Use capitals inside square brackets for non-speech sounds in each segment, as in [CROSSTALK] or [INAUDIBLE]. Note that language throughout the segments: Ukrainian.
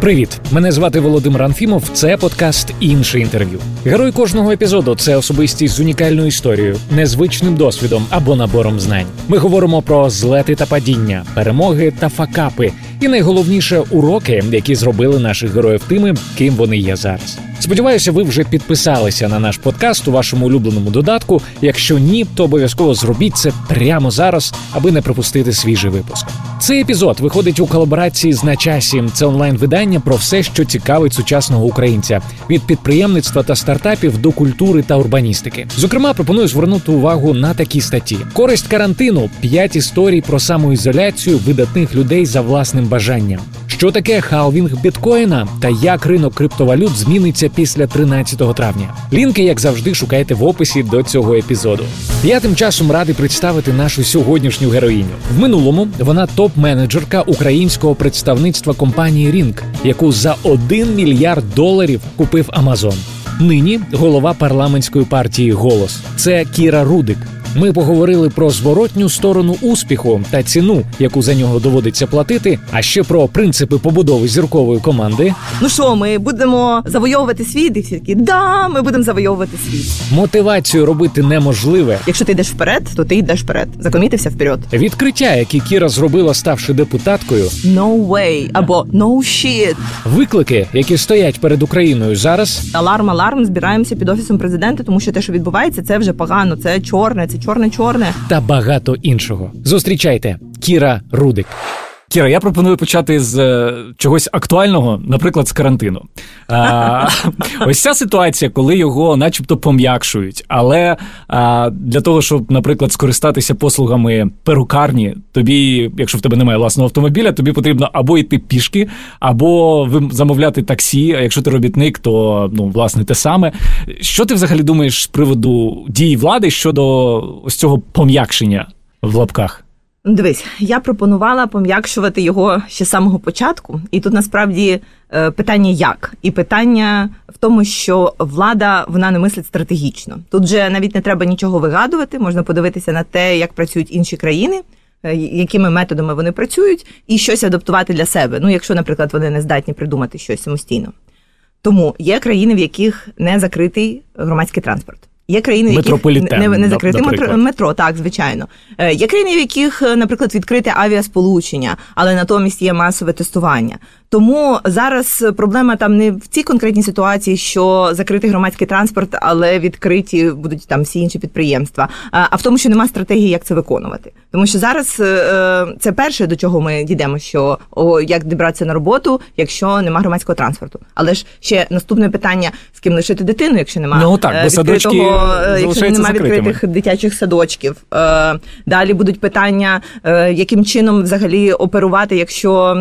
Привіт! Мене звати Володимир Анфімов. Це подкаст інше інтерв'ю. Герой кожного епізоду це особистість з унікальною історією, незвичним досвідом або набором знань. Ми говоримо про злети та падіння, перемоги та факапи, і найголовніше уроки, які зробили наших героїв тими, ким вони є зараз. Сподіваюся, ви вже підписалися на наш подкаст у вашому улюбленому додатку. Якщо ні, то обов'язково зробіть це прямо зараз, аби не пропустити свіжий випуск. Цей епізод виходить у колаборації з на часі. Це онлайн-видання про все, що цікавить сучасного українця від підприємництва та стартапів до культури та урбаністики. Зокрема, пропоную звернути увагу на такі статті: користь карантину, п'ять історій про самоізоляцію видатних людей за власним бажанням. Що таке халвінг біткоїна та як ринок криптовалют зміниться після 13 травня? Лінки, як завжди, шукайте в описі до цього епізоду. Я тим часом радий представити нашу сьогоднішню героїню. В минулому вона топ-менеджерка українського представництва компанії Рінк, яку за 1 мільярд доларів купив Амазон. Нині голова парламентської партії Голос це Кіра Рудик. Ми поговорили про зворотню сторону успіху та ціну, яку за нього доводиться платити, а ще про принципи побудови зіркової команди. Ну що, ми будемо завойовувати світ? І всі такі, да, ми будемо завойовувати світ. Мотивацію робити неможливе. Якщо ти йдеш вперед, то ти йдеш вперед. Закомітився вперед. Відкриття, які Кіра зробила, ставши депутаткою. No way або no shit. Виклики, які стоять перед Україною зараз. Аларм, аларм. Збираємося під офісом президента, тому що те, що відбувається, це вже погано. Це чорне, це чорне-чорне. Та багато іншого. Зустрічайте Кіра Рудик. Кіра, я пропоную почати з е, чогось актуального, наприклад, з карантину. А, [LAUGHS] Ось ця ситуація, коли його, начебто, пом'якшують. Але а, для того, щоб, наприклад, скористатися послугами перукарні, тобі, якщо в тебе немає власного автомобіля, тобі потрібно або йти пішки, або замовляти таксі. А якщо ти робітник, то ну, власне те саме. Що ти взагалі думаєш з приводу дії влади щодо ось цього пом'якшення в лапках? Дивись, я пропонувала пом'якшувати його ще з самого початку, і тут насправді е, питання як, і питання в тому, що влада вона не мислить стратегічно. Тут же навіть не треба нічого вигадувати, можна подивитися на те, як працюють інші країни. Е, якими методами вони працюють, і щось адаптувати для себе. Ну, якщо, наприклад, вони не здатні придумати щось самостійно. Тому є країни, в яких не закритий громадський транспорт. Є країни, в яких не, не закрите метро, метро, так звичайно. Е, є країни, в яких, наприклад, відкрите авіасполучення, але натомість є масове тестування. Тому зараз проблема там не в цій конкретній ситуації, що закритий громадський транспорт, але відкриті будуть там всі інші підприємства, а в тому, що нема стратегії, як це виконувати. Тому що зараз е, це перше, до чого ми дійдемо, що о, як добратися на роботу, якщо нема громадського транспорту. Але ж ще наступне питання: з ким лишити дитину, якщо нема ну, так, відкритого, якщо немає відкритих дитячих садочків. Е, далі будуть питання, е, яким чином взагалі оперувати, якщо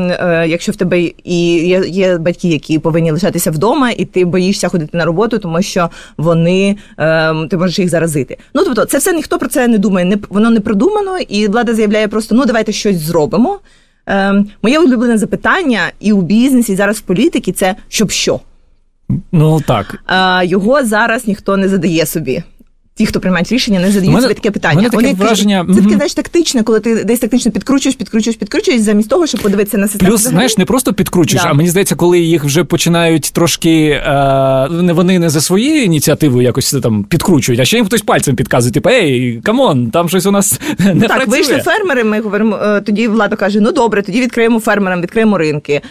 якщо в тебе і є є батьки, які повинні лишатися вдома, і ти боїшся ходити на роботу, тому що вони е, ти можеш їх заразити. Ну тобто, це все ніхто про це не думає. Не воно не продумано, і влада заявляє просто: ну давайте щось зробимо. Е, Моє улюблене запитання і у бізнесі, і зараз в політиці це щоб що. Ну так Е, його зараз ніхто не задає собі ті, хто приймають рішення, не задають собі таке питання. Мене таке Вони враження... Це таке знаєш, тактичне, коли ти десь тактично підкручуєш, підкручуєш, підкручуєш, замість того, щоб подивитися на систему. Плюс, знаєш, не просто підкручуєш, да. а мені здається, коли їх вже починають трошки е, вони не за своєю ініціативою якось там підкручують, а ще їм хтось пальцем підказує, типу, ей, come on, там щось у нас [LAUGHS] не так, працює. вийшли фермери. Ми говоримо. Е, тоді влада каже: ну добре, тоді відкриємо фермерам, відкриємо ринки.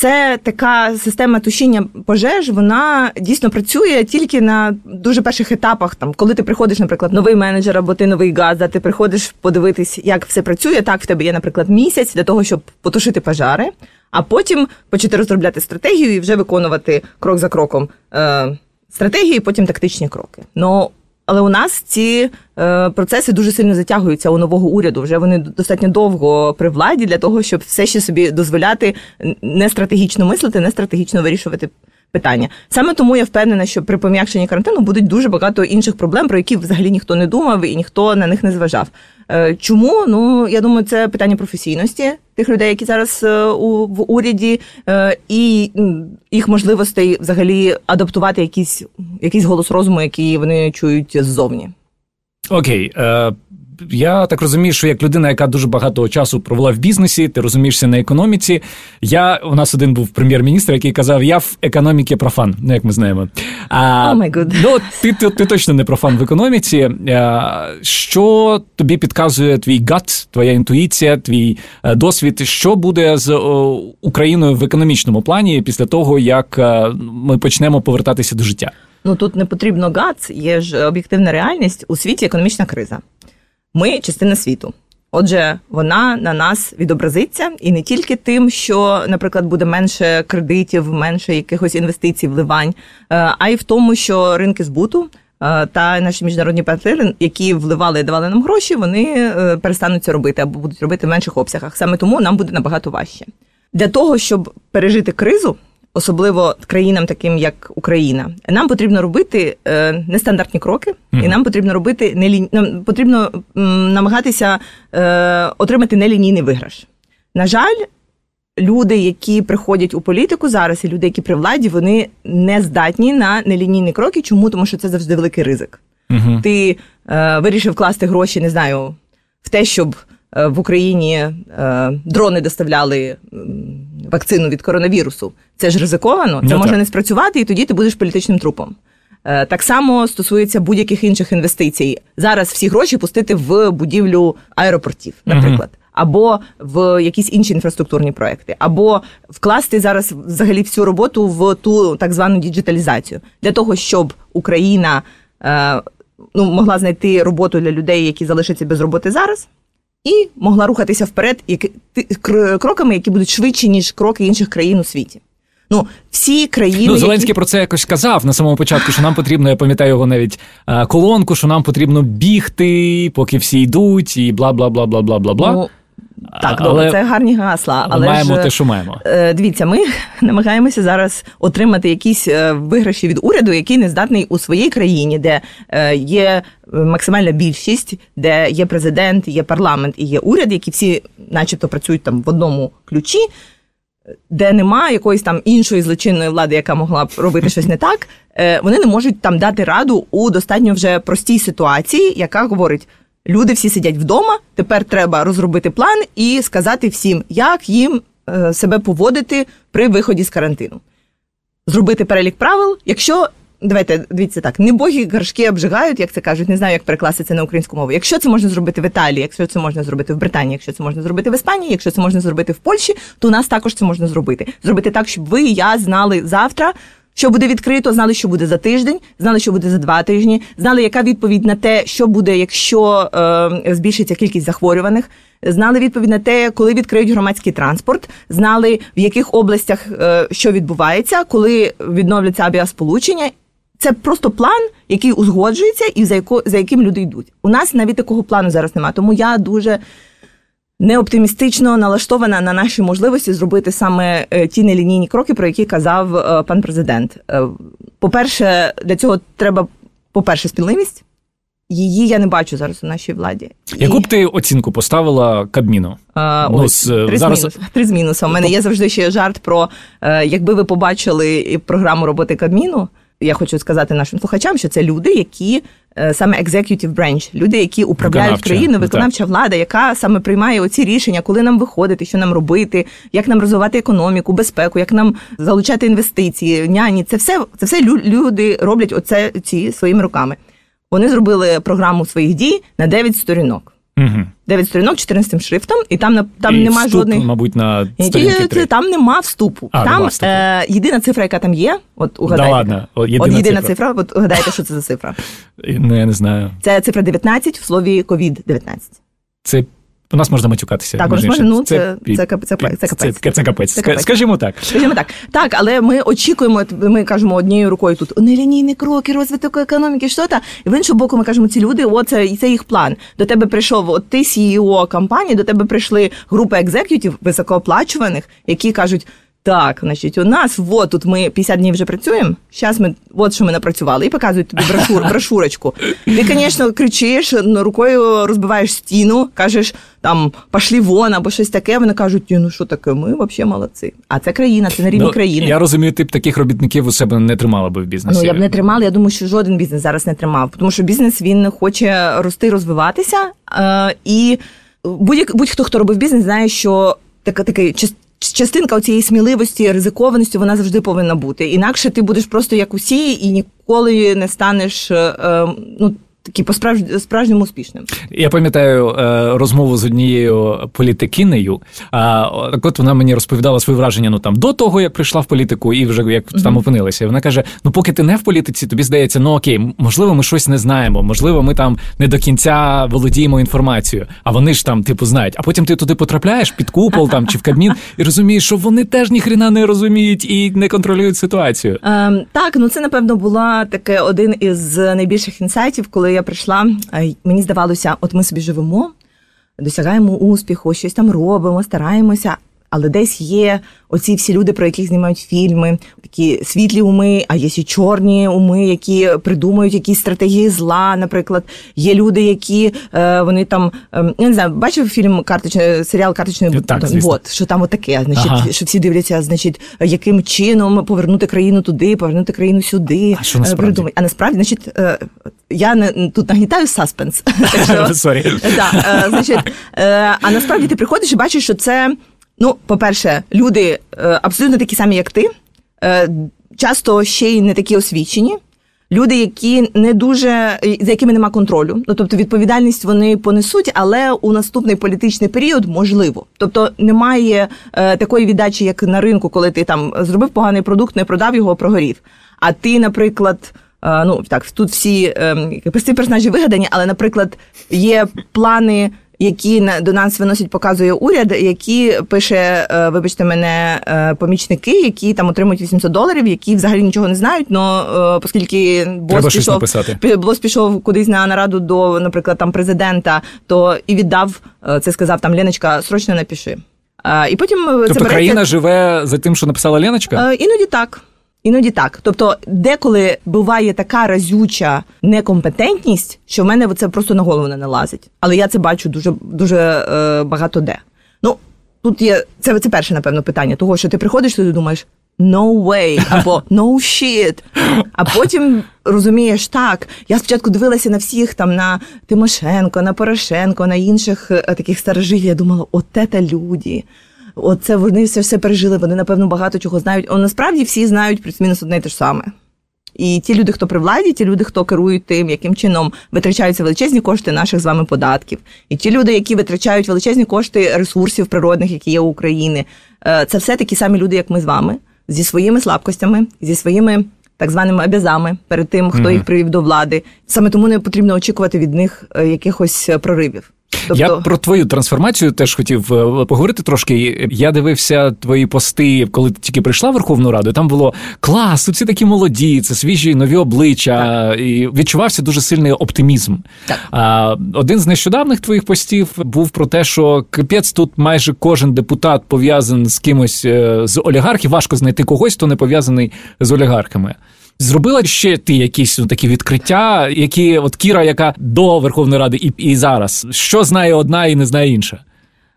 Це така система тушіння пожеж. Вона дійсно працює тільки на дуже перших етапах. Там, коли ти приходиш, наприклад, новий менеджер або ти новий газда, ти приходиш подивитись, як все працює. Так в тебе є, наприклад, місяць для того, щоб потушити пожари, а потім почати розробляти стратегію і вже виконувати крок за кроком е, стратегії, потім тактичні кроки. Но але у нас ці е, процеси дуже сильно затягуються у нового уряду. Вже вони достатньо довго при владі для того, щоб все ще собі дозволяти не стратегічно мислити, не стратегічно вирішувати питання. Саме тому я впевнена, що при пом'якшенні карантину будуть дуже багато інших проблем, про які взагалі ніхто не думав і ніхто на них не зважав. Е, чому? Ну я думаю, це питання професійності тих людей, які зараз е, у в уряді, е, і їх можливостей взагалі адаптувати якийсь якийсь голос розуму, який вони чують ззовні. Окей. Я так розумію, що як людина, яка дуже багато часу провела в бізнесі, ти розумієшся на економіці. Я у нас один був прем'єр-міністр, який казав: Я в економіці профан. Ну як ми знаємо. А, oh Ну ти, ти ти, точно не профан в економіці. Що тобі підказує твій гат, твоя інтуїція, твій досвід? Що буде з Україною в економічному плані після того, як ми почнемо повертатися до життя? Ну тут не потрібно гац, є ж об'єктивна реальність у світі економічна криза. Ми частина світу. Отже, вона на нас відобразиться і не тільки тим, що, наприклад, буде менше кредитів, менше якихось інвестицій, вливань, е, а й в тому, що ринки збуту е, та наші міжнародні партнери, які вливали і давали нам гроші, вони е, перестануть це робити або будуть робити в менших обсягах. Саме тому нам буде набагато важче для того, щоб пережити кризу особливо країнам, таким як Україна, нам потрібно робити е, нестандартні кроки, mm-hmm. і нам потрібно робити нелі... нам потрібно намагатися е, отримати нелінійний виграш. На жаль, люди, які приходять у політику зараз, і люди, які при владі, вони не здатні на нелінійні кроки. Чому? Тому що це завжди великий ризик. Mm-hmm. Ти е, вирішив класти гроші, не знаю, в те, щоб. Е, в Україні е, дрони доставляли вакцину від коронавірусу. Це ж ризиковано, це ну, може так. не спрацювати, і тоді ти будеш політичним трупом. Е, так само стосується будь-яких інших інвестицій. Зараз всі гроші пустити в будівлю аеропортів, наприклад. uh Або в якісь інші інфраструктурні проекти, або вкласти зараз взагалі всю роботу в ту так звану діджиталізацію для того, щоб Україна е, ну могла знайти роботу для людей, які залишаться без роботи зараз, і могла рухатися вперед кроками, які будуть швидші, ніж кроки інших країн у світі. Ну, всі країни. Ну, Зеленський які... про це якось казав на самому початку, що нам потрібно, я пам'ятаю його навіть колонку, що нам потрібно бігти, поки всі йдуть, і бла бла бла бла бла бла бла. Ну, так, але добре, це гарні гасла. Але маємо ж, те, що маємо. Е, дивіться, ми [LAUGHS] намагаємося зараз отримати якісь е, виграші від уряду, який не здатний у своїй країні, де е, є максимальна більшість, де є президент, є парламент і є уряд, які всі, начебто, працюють там в одному ключі. Де немає якоїсь там іншої злочинної влади, яка могла б робити щось не так, вони не можуть там дати раду у достатньо вже простій ситуації, яка говорить: Люди всі сидять вдома. Тепер треба розробити план і сказати всім, як їм е, себе поводити при виході з карантину. Зробити перелік правил, якщо. Давайте дивіться так, не боги гаршки обжигають, як це кажуть, не знаю, як перекласти це на українську мову. Якщо це можна зробити в Італії, якщо це можна зробити в Британії, якщо це можна зробити в Іспанії, якщо це можна зробити в Польщі, то у нас також це можна зробити. Зробити так, щоб ви і я знали завтра, що буде відкрито, знали, що буде за тиждень, знали, що буде за два тижні, знали, яка відповідь на те, що буде, якщо е, збільшиться кількість захворюваних. Знали відповідь на те, коли відкриють громадський транспорт, знали в яких областях е, що відбувається, коли відновляться авіасполучення. Це просто план, який узгоджується, і за яко за яким люди йдуть. У нас навіть такого плану зараз немає. Тому я дуже не оптимістично налаштована на наші можливості зробити саме е, ті нелінійні кроки, про які казав е, пан президент. Е, по-перше, для цього треба, по-перше, спільливість. Її я не бачу зараз у нашій владі. Яку б ти оцінку поставила Кабміну? А, ну, ось, Три зараз... з мінусом. Три з мінусом. У мене є завжди ще жарт про якби ви побачили програму роботи Кабміну. Я хочу сказати нашим слухачам, що це люди, які Е, саме executive branch, люди, які управляють країною, ну, виконавча влада, яка саме приймає оці рішення, коли нам виходити, що нам робити, як нам розвивати економіку, безпеку, як нам залучати інвестиції, няні. Це все це все люди роблять оце ці своїми руками. Вони зробили програму своїх дій на 9 сторінок. Угу. 9 сторінок 14 шрифтом, і там там і нема вступ, жодних мабуть, на сторінки 3. там нема вступу. А, там вступу. Е, єдина цифра, яка там є. От угадайте. Да ладно, от єдина, от єдина цифра. цифра. От угадайте, що це за цифра. [LAUGHS] Ну, я не знаю. Це цифра 19 в слові COVID-19. Це у нас можна матюкатися. Так, можна, ну це це, це, це, це, це капець. Скажімо так. Скажімо так. Так, але ми очікуємо, ми кажемо однією рукою тут нелінійні кроки, розвиток економіки, що та і в іншу боку, ми кажемо, ці люди, о, це, це їх план. До тебе прийшов от ти CEO компанії, до тебе прийшли групи executive ів високооплачуваних, які кажуть. Так, значить, у нас вот тут ми 50 днів вже працюємо. Зараз ми от що ми напрацювали, і показують тобі брошур, брошурочку. Ти, звісно, кричиш, рукою розбиваєш стіну, кажеш там пошли вон або щось таке. Вони кажуть, ну що таке, ми взагалі молодці. А це країна, це на рівні ну, країни. Я розумію, ти б таких робітників у себе не тримала би в бізнесі. Ну я б не тримала. Я думаю, що жоден бізнес зараз не тримав, тому що бізнес він хоче рости, розвиватися. Е, і будь-хто, будь хто робив бізнес, знає, що така такий частинка цієї сміливості, ризикованості вона завжди повинна бути. Інакше ти будеш просто як усі і ніколи не станеш. Е, ну, такий по справжньому успішним. Я пам'ятаю е, розмову з однією політикинею. А так от вона мені розповідала свої враження ну там до того, як прийшла в політику, і вже як mm-hmm. там опинилася. І Вона каже: ну, поки ти не в політиці, тобі здається, ну окей, можливо, ми щось не знаємо, можливо, ми там не до кінця володіємо інформацією. А вони ж там, типу, знають. А потім ти туди потрапляєш під купол там чи в Кабмін, і розумієш, що вони теж ніхрена не розуміють і не контролюють ситуацію. Ем, Так, ну це напевно була таке один із найбільших інсайтів, коли я прийшла, мені здавалося, от ми собі живемо, досягаємо успіху, щось там робимо, стараємося, але десь є оці всі люди, про яких знімають фільми, такі світлі уми, а є і чорні уми, які придумують якісь стратегії зла. Наприклад, є люди, які е, вони там е, я не знаю, бачив фільм карточний серіал карточний бот, що там отаке, значить, ага. що всі дивляться, значить, яким чином повернути країну туди, повернути країну сюди. А що насправді? А насправді, значить, е, я не тут нагнітаю саспенс. [LAUGHS] Значить, а насправді ти приходиш і бачиш, що це. Ну, по-перше, люди е, абсолютно такі самі, як ти, е, часто ще й не такі освічені. Люди, які не дуже за якими нема контролю, ну тобто відповідальність вони понесуть, але у наступний політичний період можливо. Тобто немає е, такої віддачі, як на ринку, коли ти там зробив поганий продукт, не продав його, прогорів. А ти, наприклад, е, ну так тут всі е, персонажі вигадані, але, наприклад, є плани які до нас виносять, показує уряд, які пише, е, вибачте мене, е, помічники, які там отримують 800 доларів, які взагалі нічого не знають. Е, оскільки бос пішов, бос пішов кудись на нараду до, наприклад, там президента, то і віддав це, сказав там Леночка, срочно напиши. І потім тобто це країна живе за тим, що написала Леночка? Іноді так. Іноді так. Тобто, деколи буває така разюча некомпетентність, що в мене це просто на голову не налазить. Але я це бачу дуже дуже е, багато де. Ну, тут є це це перше, напевно, питання, того, що ти приходиш туди думаєш no way, або [LAUGHS] no shit. А потім розумієш, так, я спочатку дивилася на всіх там на Тимошенко, на Порошенко, на інших е, таких старожилів. Я думала, от це люди. Оце вони все все пережили, вони, напевно, багато чого знають. О, насправді всі знають плюс-мінус одне і те ж саме. І ті люди, хто при владі, ті люди, хто керують тим, яким чином витрачаються величезні кошти наших з вами податків, і ті люди, які витрачають величезні кошти ресурсів природних, які є у України, е, це все такі самі люди, як ми з вами, зі своїми слабкостями, зі своїми так званими обязами перед тим, хто mm-hmm. їх привів до влади. Саме тому не потрібно очікувати від них е, якихось проривів. Тобто... Я про твою трансформацію теж хотів е, поговорити трошки. Я дивився твої пости, коли ти тільки прийшла в Верховну Раду. Там було клас, тут всі такі молоді, це свіжі нові обличчя, так. і відчувався дуже сильний оптимізм. Так. А, Один з нещодавних твоїх постів був про те, що капець тут майже кожен депутат пов'язаний з кимось е, з олігархів. Важко знайти когось, хто не пов'язаний з олігархами. Зробила ще ти якісь ну, такі відкриття, які от Кіра, яка до Верховної Ради і і зараз, що знає одна і не знає інша?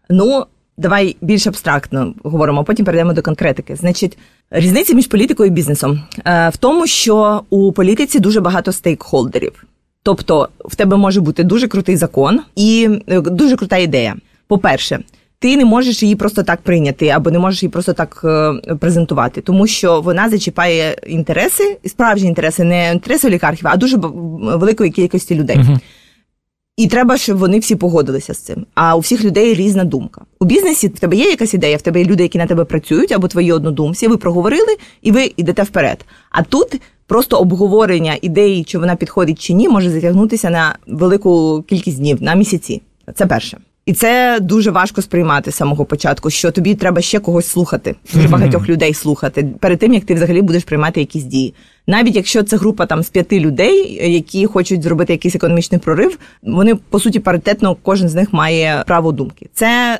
Ну, давай більш абстрактно говоримо, а потім перейдемо до конкретики. Значить, різниця між політикою і бізнесом е, в тому, що у політиці дуже багато стейкхолдерів. Тобто, в тебе може бути дуже крутий закон і е, дуже крута ідея. По-перше, ти не можеш її просто так прийняти, або не можеш її просто так е, презентувати, тому що вона зачіпає інтереси, справжні інтереси, не інтереси олігархів, а дуже великої кількості людей. Uh-huh. І треба, щоб вони всі погодилися з цим. А у всіх людей різна думка. У бізнесі в тебе є якась ідея, в тебе є люди, які на тебе працюють, або твої однодумці. Ви проговорили і ви йдете вперед. А тут просто обговорення ідеї, чи вона підходить чи ні, може затягнутися на велику кількість днів, на місяці. Це перше. І це дуже важко сприймати з самого початку, що тобі треба ще когось слухати, дуже багатьох людей слухати перед тим, як ти взагалі будеш приймати якісь дії. Навіть якщо це група там з п'яти людей, які хочуть зробити якийсь економічний прорив, вони по суті паритетно кожен з них має право думки. Це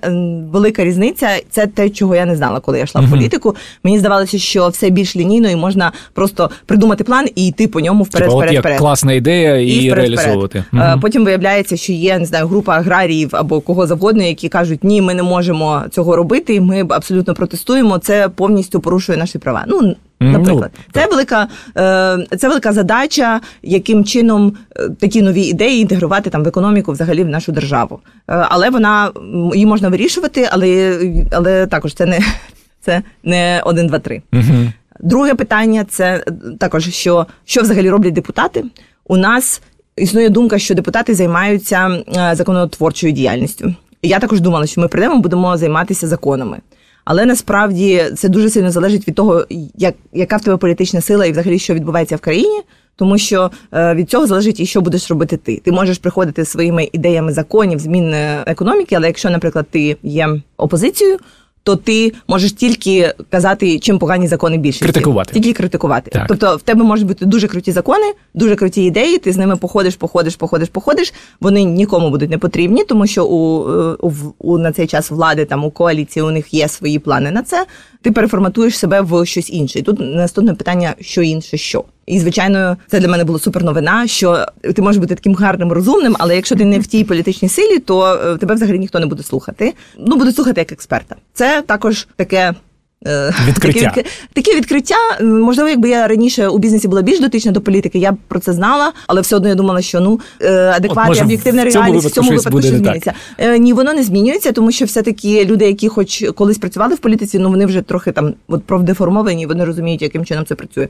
велика різниця. Це те, чого я не знала, коли я йшла в політику. Мені здавалося, що все більш лінійно і можна просто придумати план і йти по ньому вперед. Типа, вперед, вперед. класна ідея і, І вперед, реалізовувати. вперед. Потім виявляється, що є не знаю, група аграріїв або кого завгодно, які кажуть, ні, ми не можемо цього робити. Ми абсолютно протестуємо. Це повністю порушує наші права. Ну Наприклад, ну, це велика е, це велика задача, яким чином е, такі нові ідеї інтегрувати там в економіку, взагалі в нашу державу. Е, але вона її можна вирішувати, але але також це не [LAUGHS] це не один, два, три. Угу. Друге питання це також що, що взагалі роблять депутати. У нас існує думка, що депутати займаються законотворчою діяльністю. Я також думала, що ми прийдемо, будемо займатися законами. Але насправді це дуже сильно залежить від того, як, яка в тебе політична сила і взагалі що відбувається в країні. Тому що е, від цього залежить і що будеш робити ти. Ти можеш приходити своїми ідеями законів, змін економіки, але якщо, наприклад, ти є опозицією, то ти можеш тільки казати, чим погані закони більшості. Критикувати. Тільки критикувати. Так. Тобто в тебе можуть бути дуже круті закони, дуже круті ідеї. Ти з ними походиш, походиш, походиш, походиш. Вони нікому будуть не потрібні, тому що у, е, у, у на цей час влади там у коаліції у них є свої плани на це. Ти переформатуєш себе в щось інше. І тут наступне питання: що інше, що. І звичайно, це для мене було супер новина, що ти можеш бути таким гарним, розумним, але якщо ти не в тій політичній силі, то е, тебе взагалі ніхто не буде слухати. Ну буде слухати як експерта. Це також таке. Е, відкриття. Таке, таке відкриття. Можливо, якби я раніше у бізнесі була більш дотична до політики, я б про це знала, але все одно я думала, що ну е, адекватна, об'єктивна реальність в цьому випадку що зміниться. Ні, воно не змінюється, тому що все таки люди, які хоч колись працювали в політиці, ну вони вже трохи там от профдеформовані, вони розуміють, яким чином це працює.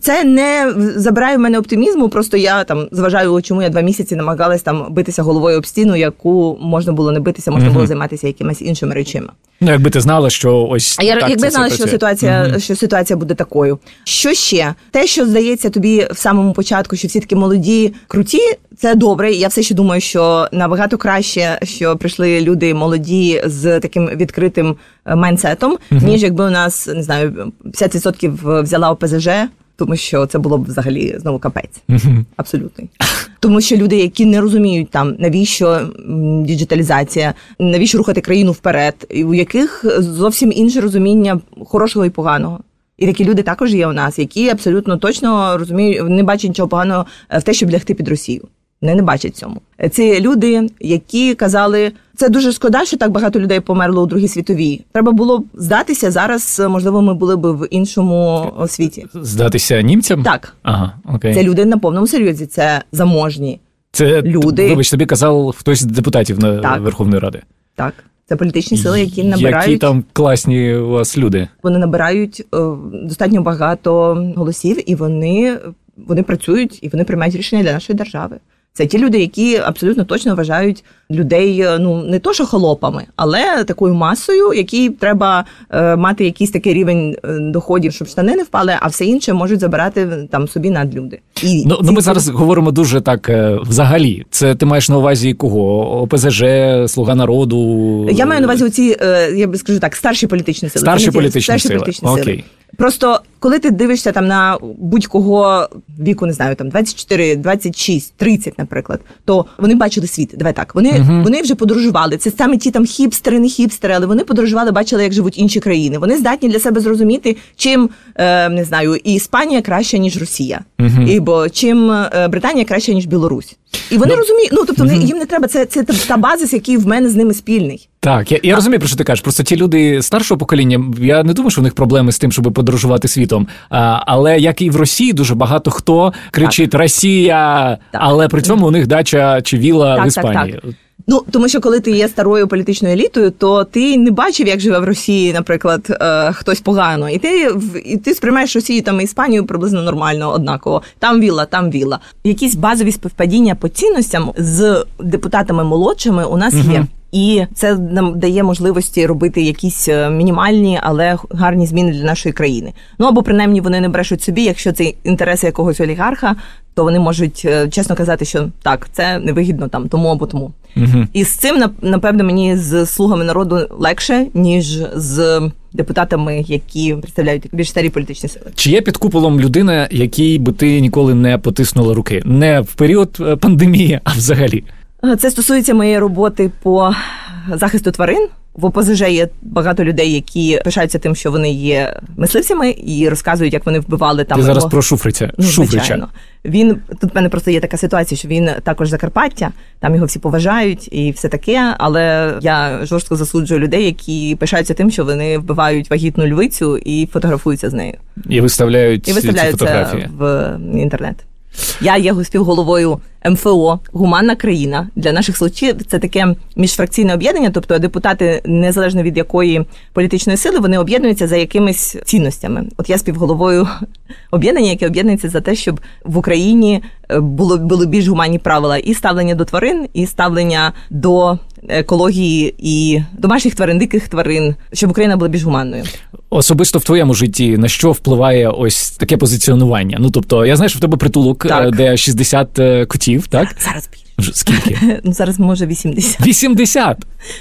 Це не забирає в мене оптимізму. Просто я там зважаю, чому я два місяці намагалась там битися головою об стіну, яку можна було не битися, можна було займатися якимись іншими речами. Ну, якби ти знала, що ось я так якби знала, що ситуація, угу. що ситуація буде такою. Що ще те, що здається тобі в самому початку, що всі такі молоді, круті, це добре. Я все ще думаю, що набагато краще, що прийшли люди молоді з таким відкритим е, майнсетом, угу. ніж якби у нас не знаю 50% взяла ОПЗЖ. Тому що це було б взагалі знову капець, uh-huh. абсолютний. Тому що люди, які не розуміють там навіщо діджиталізація, навіщо рухати країну вперед, і у яких зовсім інше розуміння хорошого і поганого. І такі люди також є у нас, які абсолютно точно розуміють, не бачать нічого поганого в те, щоб лягти під Росію. Не, не бачать цьому. Це люди, які казали, це дуже шкода, що так багато людей померло у Другій світовій. Треба було здатися зараз. Можливо, ми були б в іншому світі. Здатися німцям? Так, ага, окей. Це люди на повному серйозі. Це заможні. Це люди. Вибач, тобі казав хтось з депутатів на так. Верховної Ради. Так. Це політичні сили, які набирають Які там класні у вас люди. Вони набирають е, достатньо багато голосів, і вони, вони працюють і вони приймають рішення для нашої держави. Це ті люди, які абсолютно точно вважають людей, е, ну не то, що холопами, але такою масою, якій треба е, мати якийсь такий рівень е, доходів, щоб штани не впали, а все інше можуть забирати там собі надлюди. І ну, ну ми зараз говоримо дуже так е, взагалі. Це ти маєш на увазі кого? ОПЗЖ, Слуга народу. Я маю на увазі оці, я би скажу так, старші політичні сили. Старші політичні старші сили. політичні Окей. сили. Просто коли ти дивишся там на будь-кого віку, не знаю, там 24, 26, 30, наприклад, то вони бачили світ. Давай так. Вони uh-huh. вони вже подорожували. Це саме ті там хіпстери, не хіпстери, але вони подорожували, бачили, як живуть інші країни. Вони здатні для себе зрозуміти, чим е, не знаю, і Іспанія краще ніж Росія, uh-huh. і бо чим е, Британія краще ніж Білорусь. І вони no. розуміють, ну тобто uh-huh. їм не треба це, це та базис, який в мене з ними спільний. Так, я я розумію, про що ти кажеш. Просто ті люди старшого покоління, я не думаю, що у них проблеми з тим, щоб подорожувати світом. А, Але як і в Росії, дуже багато хто кричить так. Росія, так. але при цьому у них дача чи віла так, в Іспанії. Так, так. Ну тому, що коли ти є старою політичною елітою, то ти не бачив, як живе в Росії, наприклад, е, хтось погано, і ти і ти сприймаєш Росію там і Іспанію приблизно нормально, однаково. Там віла, там віла. Якісь базові співпадіння по цінностям з депутатами молодшими у нас угу. є. І це нам дає можливості робити якісь е, мінімальні, але гарні зміни для нашої країни. Ну або принаймні вони не брешуть собі, якщо це інтереси якогось олігарха, то вони можуть е, чесно казати, що так, це невигідно там тому або тому. Угу. І з цим напевно мені з слугами народу легше ніж з депутатами, які представляють більш старі політичні сили. Чи є під куполом людина, якій би ти ніколи не потиснула руки? Не в період е, пандемії, а взагалі? Це стосується моєї роботи по захисту тварин. В ОПЗЖ є багато людей, які пишаються тим, що вони є мисливцями і розказують, як вони вбивали там. Ти зараз про Шуфриця. Ну, Шуфрича. Він тут в мене просто є така ситуація, що він також Закарпаття, там його всі поважають і все таке. Але я жорстко засуджую людей, які пишаються тим, що вони вбивають вагітну львицю і фотографуються з нею. І виставляють і виставляють ці фотографії. в інтернет. Я є співголовою МФО Гуманна країна для наших слухачів це таке міжфракційне об'єднання, тобто депутати, незалежно від якої політичної сили, вони об'єднуються за якимись цінностями. От я співголовою об'єднання, яке об'єднується за те, щоб в Україні е, було були більш гуманні правила і ставлення до тварин, і ставлення до екології і домашніх тварин, диких тварин, щоб Україна була більш гуманною. Особисто в твоєму житті на що впливає ось таке позиціонування? Ну тобто, я знаю, що в тебе притулок, так. Е, де 60 е, котів, так? Зараз. Скільки? [LAUGHS] Ну, Зараз може 80. 80?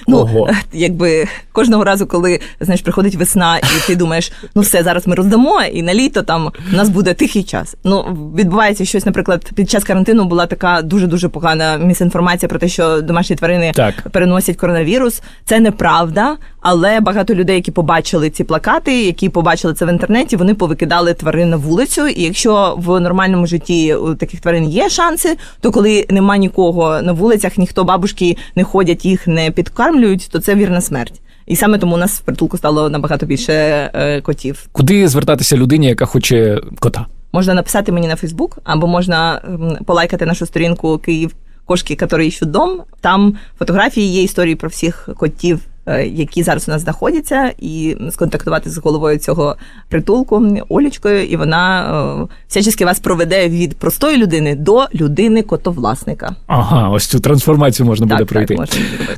Ну, Ого. [LAUGHS] якби кожного разу, коли знаєш, приходить весна, і ти думаєш, ну все, зараз ми роздамо, і на літо там у нас буде тихий час. Ну, відбувається щось, наприклад, під час карантину була така дуже-дуже погана місінформація про те, що домашні тварини так. переносять коронавірус. Це неправда, але багато людей, які побачили ці плакати, які побачили це в інтернеті, вони повикидали тварин на вулицю. І якщо в нормальному житті у таких тварин є шанси, то коли нема нікого на вулицях, ніхто бабушки не ходять, їх не підкармлюють, то це вірна смерть. І саме тому у нас в притулку стало набагато більше е, котів. Куди звертатися людині, яка хоче кота? Можна написати мені на Фейсбук, або можна полайкати нашу сторінку Київ кошки, які ищуть дом. Там фотографії є історії про всіх котів. Е, які зараз у нас знаходяться, і сконтактувати з головою цього притулку Олічкою, і вона е, всячески вас проведе від простої людини до людини котовласника. Ага, ось цю трансформацію можна так, буде пройти. Так,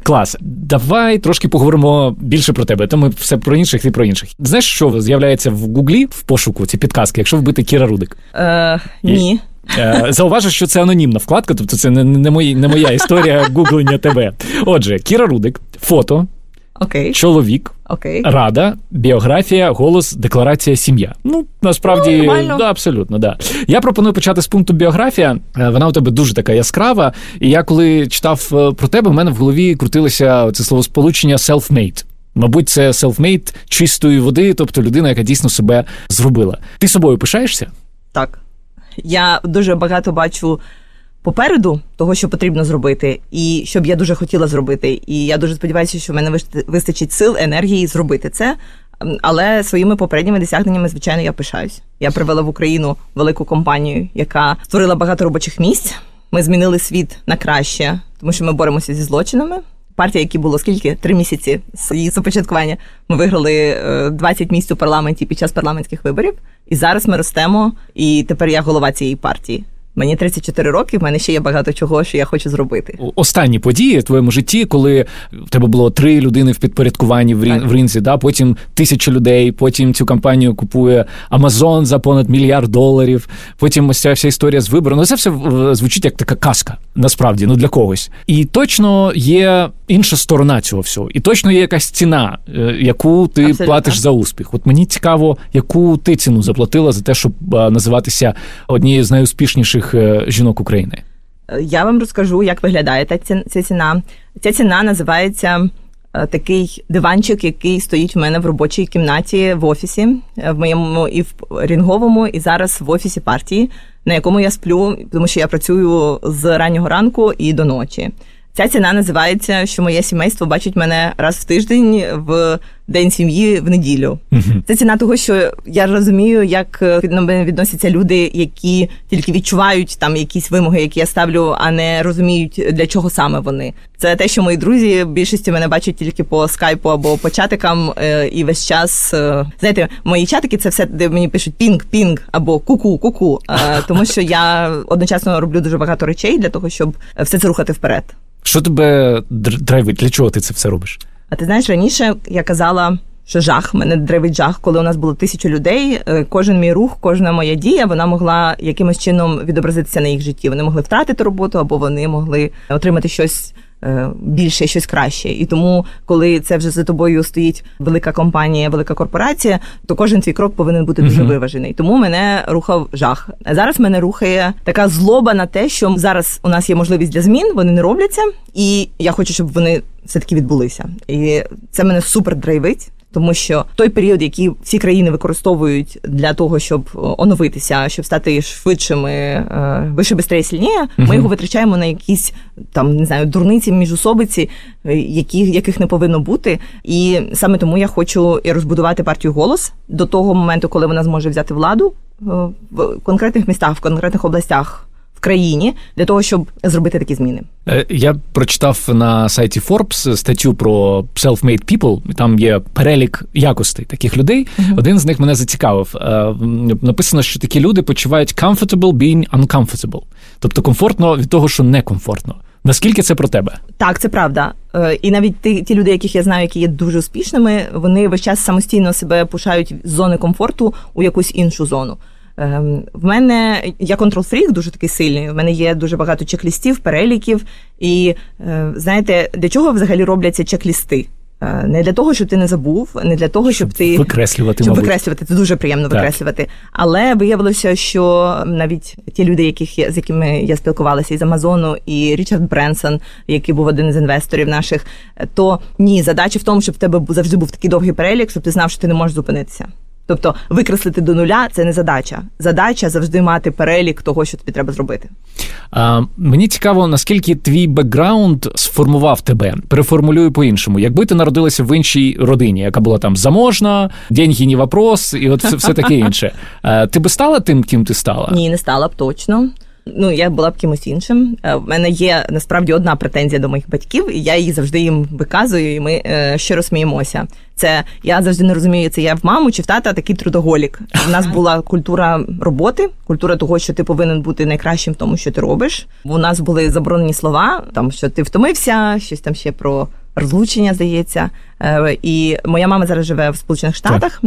Клас. Давай трошки поговоримо більше про тебе. То ми все про інших, ти про інших. Знаєш, що з'являється в Гуглі в пошуку ці підказки, якщо вбити Кіра Рудик? Е, Ні. Е, зауважу, що це анонімна вкладка, тобто це не не, мої, не моя історія [LAUGHS] гуглення тебе. Отже, Кіра Рудик, фото, Окей. чоловік, Окей. рада, біографія, голос, декларація, сім'я. Ну насправді ну, да, абсолютно да. Я пропоную почати з пункту біографія. Е, вона у тебе дуже така яскрава. І я коли читав е, про тебе, в мене в голові крутилося це словосполучення self-made. Мабуть, це self-made чистої води, тобто людина, яка дійсно себе зробила. Ти собою пишаєшся? Так. Я дуже багато бачу попереду того, що потрібно зробити, і що б я дуже хотіла зробити. І я дуже сподіваюся, що в мене вистачить сил, енергії зробити це. Але своїми попередніми досягненнями, звичайно, я пишаюсь. Я привела в Україну велику компанію, яка створила багато робочих місць. Ми змінили світ на краще, тому що ми боремося зі злочинами. Партія, які було скільки три місяці з її започаткування, ми виграли 20 місць у парламенті під час парламентських виборів. І зараз ми ростемо. І тепер я голова цієї партії. Мені 34 роки, в мене ще є багато чого, що я хочу зробити. Останні події в твоєму житті, коли в тебе було три людини в підпорядкуванні в, Рін, в Рінзі, да, потім тисячі людей, потім цю компанію купує Амазон за понад мільярд доларів. Потім ось ця вся історія з вибором. Ну, це все звучить як така казка, насправді, ну для когось. І точно є інша сторона цього всього, і точно є якась ціна, е, яку ти Абсолютно. платиш за успіх. От мені цікаво, яку ти ціну заплатила за те, щоб називатися однією з найуспішніших е, жінок України? Я вам розкажу, як виглядає ця ціна. Ця ціна називається е, такий диванчик, який стоїть в мене в робочій кімнаті в офісі, е, в моєму і в рінговому, і зараз в офісі партії, на якому я сплю, тому що я працюю з раннього ранку і до ночі. Ця ціна називається, що моє сімейство бачить мене раз в тиждень в день сім'ї в неділю. Uh-huh. Це ціна того, що я розумію, як е, до мене відносяться люди, які тільки відчувають там якісь вимоги, які я ставлю, а не розуміють для чого саме вони. Це те, що мої друзі більшості мене бачать тільки по скайпу або по чатикам, е, і весь час е, знаєте, мої чатики це все, де мені пишуть пінг, пінг або ку-ку, ку-ку. Тому що я одночасно роблю дуже багато речей для того, щоб все це рухати вперед. Що тебе драйвить? Для чого ти це все робиш? А ти знаєш, раніше я казала, що жах, мене драйвить жах, коли у нас було тисячу людей. Е, кожен мій рух, кожна моя дія, вона могла якимось чином відобразитися на їх житті. Вони могли втратити роботу, або вони могли отримати щось. Е, більше щось краще, і тому, коли це вже за тобою стоїть велика компанія, велика корпорація, то кожен твій крок повинен бути дуже uh-huh. виважений. Тому мене рухав жах. Зараз мене рухає така злоба на те, що зараз у нас є можливість для змін, вони не робляться, і я хочу, щоб вони все таки відбулися. І це мене супер драйвить тому що той період, який всі країни використовують для того, щоб е, оновитися, щоб стати швидшими, е, вище бистрее, сильніє, ми uh-huh. його витрачаємо на якісь там не знаю дурниці міжособиці, е, які яких не повинно бути. І саме тому я хочу і розбудувати партію голос до того моменту, коли вона зможе взяти владу в конкретних містах, в конкретних областях країні для того, щоб зробити такі зміни. Е, я прочитав на сайті Forbes статтю про self-made people, Там є перелік якостей таких людей. Uh-huh. Один з них мене зацікавив. Е, написано, що такі люди почувають comfortable being uncomfortable. тобто комфортно від того, що некомфортно. Наскільки це про тебе? Так, це правда. Е, і навіть ті, ті люди, яких я знаю, які є дуже успішними, вони весь час самостійно себе пушають з зони комфорту у якусь іншу зону. Ем, в мене я контрол-фрік дуже такий сильний. В мене є дуже багато чек-лістів, переліків. І е, знаєте, для чого взагалі робляться чек-лісти? Е, не для того, щоб ти не забув, не для того, щоб, щоб ти викреслювати щоб мабуть. викреслювати. Це дуже приємно так. викреслювати. Але виявилося, що навіть ті люди, яких я з якими я спілкувалася із Амазону, і Річард Бренсон, який був один з інвесторів наших, то ні, задача в тому, щоб в тебе завжди був такий довгий перелік, щоб ти знав, що ти не можеш зупинитися. Тобто викреслити до нуля це не задача. Задача завжди мати перелік того, що тобі треба зробити. А, Мені цікаво, наскільки твій бекграунд сформував тебе. Переформулюю по-іншому. Якби ти народилася в іншій родині, яка була там заможна, деньги не вопрос, і от все, все таке інше. [LAUGHS] А, Ти би стала тим, ким ти стала? Ні, не стала б точно. Ну, я була б кимось іншим. Е, мене є насправді одна претензія до моїх батьків, і я її завжди їм виказую, і ми е, щиро сміємося. Це я завжди не розумію, це я в маму чи в тата такий трудоголік. У нас була культура роботи, культура того, що ти повинен бути найкращим в тому, що ти робиш. У нас були заборонені слова, там що ти втомився, щось там ще про. Розлучення здається, е, і моя мама зараз живе в Сполучених Штатах.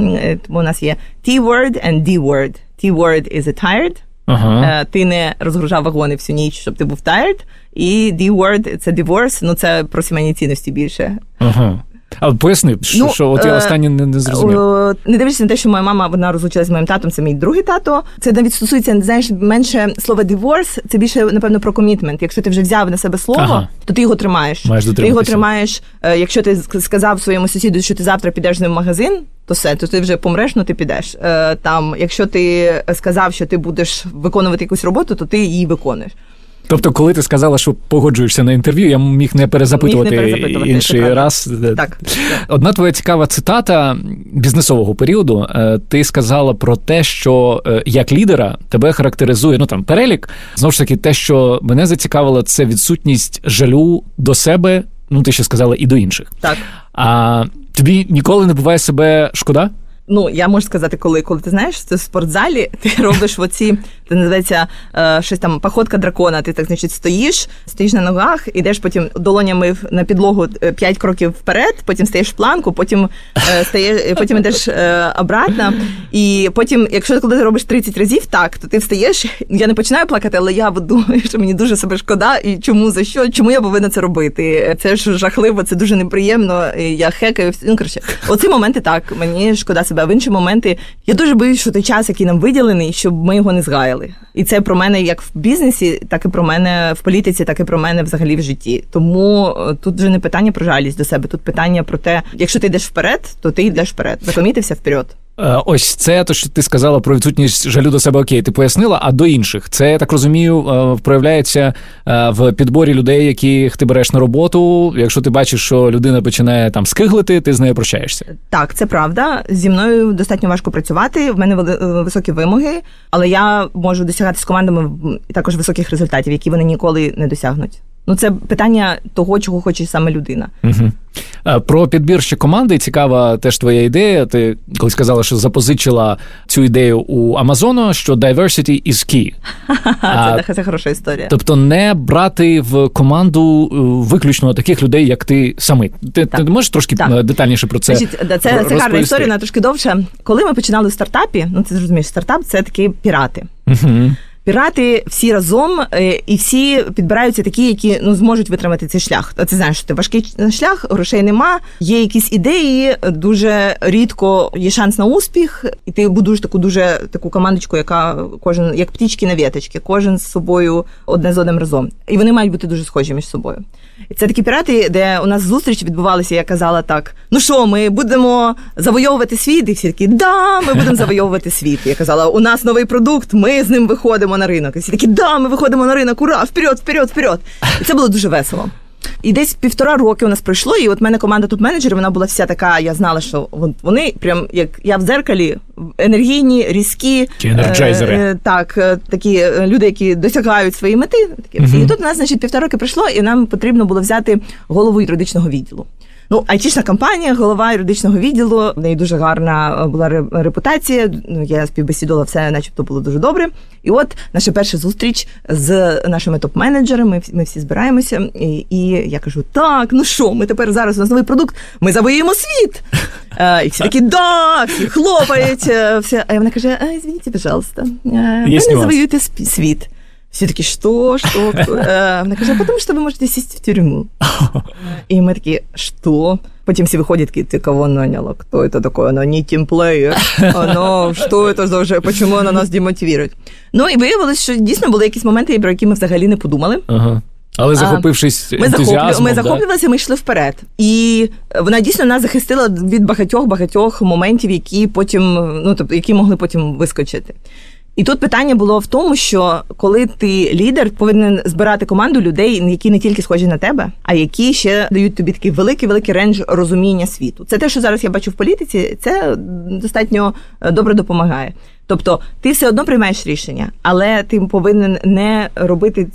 Тому у нас є T-word and D-word. T-word is a tired, Ага. Е, ти не розгружав вагони всю ніч, щоб ти був tired, І D-word – це divorce, ну це про сімейні цінності більше. Ага. А поясни, що, ну, що от я е, останнє не, не зрозумів. Е, не дивлячись на те, що моя мама вона розлучилася з моїм татом, це мій другий тато. Це навіть стосується знаєш, менше слова divorce, це більше напевно про комітмент. Якщо ти вже взяв на себе слово, ага. то ти його тримаєш. Маєш ти його тримаєш. Якщо ти сказав своєму сусіду, що ти завтра підеш з ним в магазин, то все, то ти вже помреш, ну ти підеш. Е, там, якщо ти сказав, що ти будеш виконувати якусь роботу, то ти її виконуєш. Тобто, коли ти сказала, що погоджуєшся на інтерв'ю, я міг не перезапитувати, міг не перезапитувати інший раз. Так. Одна твоя цікава цитата бізнесового періоду. Е, ти сказала про те, що е, як лідера тебе характеризує ну там перелік. Знову ж таки, те, що мене зацікавило, це відсутність жалю до себе. Ну, ти ще сказала і до інших. Так. А Тобі ніколи не буває себе шкода? Ну, я можу сказати, коли коли ти знаєш, це в спортзалі, [LAUGHS] ти робиш в оці, це називається е, щось там походка дракона. Ти так значить стоїш, стоїш на ногах, ідеш потім долонями на підлогу е, п'ять кроків вперед, потім стаєш в планку, потім е, стаєш, потім йдеш е, обратно. І потім, якщо коли ти робиш 30 разів, так, то ти встаєш. Я не починаю плакати, але я думаю, що мені дуже себе шкода, і чому за що, чому я повинна це робити? Це ж жахливо, це дуже неприємно. Я хекаю. Ну, коротше, оці моменти так, мені шкода себе себе. В інші моменти я дуже боюсь, що той час, який нам виділений, щоб ми його не згаяли. І це про мене як в бізнесі, так і про мене в політиці, так і про мене взагалі в житті. Тому е, тут вже не питання про жалість до себе, тут питання про те, якщо ти йдеш вперед, то ти йдеш вперед. Закомітився вперед. Е, ось це те, що ти сказала про відсутність жалю до себе окей, ти пояснила, а до інших це я так розумію, е, проявляється е, в підборі людей, яких ти береш на роботу. Якщо ти бачиш, що людина починає там скиглити, ти з нею прощаєшся. Так, це правда. Зі мною достатньо важко працювати. В мене високі вимоги, але я можу досягати з командами також високих результатів, які вони ніколи не досягнуть. Ну це питання того, чого хоче саме людина. Угу. Про підбір ще команди цікава теж твоя ідея. Ти колись сказала, що запозичила цю ідею у Амазону, що diversity is key. [LAUGHS] Це, це хороша історія. Тобто не брати в команду е, виключно таких людей, як ти самий. Ти ти можеш трошки так. детальніше про це? Значить, Це, це гарна історія, вона трошки довше. Коли ми починали в стартапі, ну ти зрозумієш, стартап це такі пірати. Угу. Пірати всі разом е, і всі підбираються такі, які ну зможуть витримати цей шлях. Це знаєш, ти важкий шлях, грошей нема. Є якісь ідеї, дуже рідко є шанс на успіх, і ти будуєш таку дуже таку командочку, яка кожен як птічки на віточки, кожен з собою одне з одним разом. І вони мають бути дуже схожі між собою. Це такі пірати, де у нас зустріч відбувалася, Я казала так: ну що, ми будемо завойовувати світ, і всі такі да, ми будемо [LAUGHS] завойовувати світ. Я казала, у нас новий продукт, ми з ним виходимо на ринок. І всі такі, да, ми виходимо на ринок, ура, вперед, вперед, вперед. І це було дуже весело. І десь півтора роки у нас пройшло, і от мене команда топ-менеджерів, вона була вся така. Я знала, що вони прям як я в дзеркалі енергійні, різкі енерджайзери. Е, е, так, е, такі е, люди, які досягають свої мети. Такі uh-huh. і тут у нас, значить, півтора роки пройшло, і нам потрібно було взяти голову юридичного відділу. Ну, айтішна компанія, голова юридичного відділу. В неї дуже гарна е, була репутація. Ну, я співбесідувала все, начебто було дуже добре. І от наша перша зустріч з нашими топ-менеджерами. Ми всі збираємося. І, і я кажу: так, ну що, ми тепер зараз у нас новий продукт, ми завоюємо світ. Е, і всі такі, да, всі хлопають. Е, все. А вона каже: звініть, пожалуйста, ви не завоюєте світ. Все таки, что, что, кто? Вона каже, потому что ви можете сісти в тюрму. І ми такі, що? Потім всі виходять, такі, ти кого наняла? Хто це таке? Оно не тімплеєр. Оно, що це за вже? Чому вона нас демотивують? Ну, і виявилось, що дійсно були якісь моменти, про які ми взагалі не подумали. Ага. Але захопившись ми ентузіазмом, ми захоплювалися, ми йшли вперед, і вона дійсно нас захистила від багатьох багатьох моментів, які потім ну тобто які могли потім вискочити. І тут питання було в тому, що коли ти лідер, повинен збирати команду людей, які не тільки схожі на тебе, а які ще дають тобі такий великий великий рендж розуміння світу. Це те, що зараз я бачу в політиці, це достатньо е, добре допомагає. Тобто ти все одно приймаєш рішення, але ти повинен не робити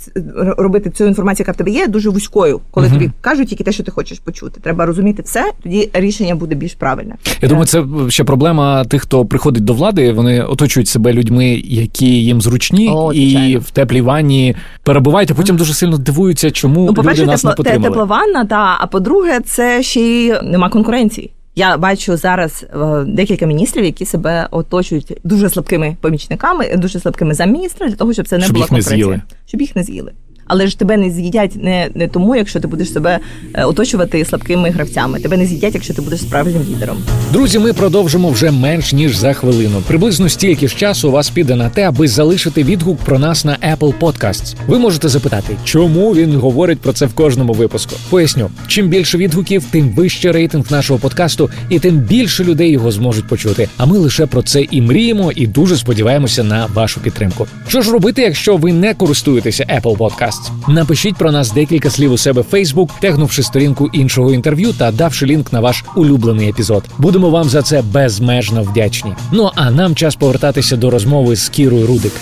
робити цю інформацію, яка в тебе є, дуже вузькою, коли uh-huh. тобі кажуть тільки те, що ти хочеш почути. Треба розуміти все, тоді рішення буде більш правильне. Я думаю, це ще проблема тих, хто приходить до влади. Вони оточують себе людьми, які їм зручні, О, і в теплій ванні перебувають, а потім дуже сильно дивуються, чому ну, люди нас тепло, не підтримали. Тепла ванна, та а по-друге, це ще й нема конкуренції. Я бачу зараз е, декілька міністрів, які себе оточують дуже слабкими помічниками, дуже слабкими замміністра, для того, щоб це не щоб була конкуренція. щоб їх не з'їли але ж тебе не з'їдять не не тому, якщо ти будеш себе е, оточувати слабкими гравцями. Тебе не з'їдять, якщо ти будеш справжнім лідером. Друзі, ми продовжимо вже менш ніж за хвилину. Приблизно стільки ж часу у вас піде на те, аби залишити відгук про нас на Apple Podcasts. Ви можете запитати, чому він говорить про це в кожному випуску. Поясню, чим більше відгуків, тим вище рейтинг нашого подкасту, і тим більше людей його зможуть почути. А ми лише про це і мріємо, і дуже сподіваємося на вашу підтримку. Що ж робити, якщо ви не користуєтеся Apple Podcasts? Подкаст. Напишіть про нас декілька слів у себе в Фейсбук, тегнувши сторінку іншого інтерв'ю та давши лінк на ваш улюблений епізод. Будемо вам за це безмежно вдячні. Ну а нам час повертатися до розмови з Кірою Рудик.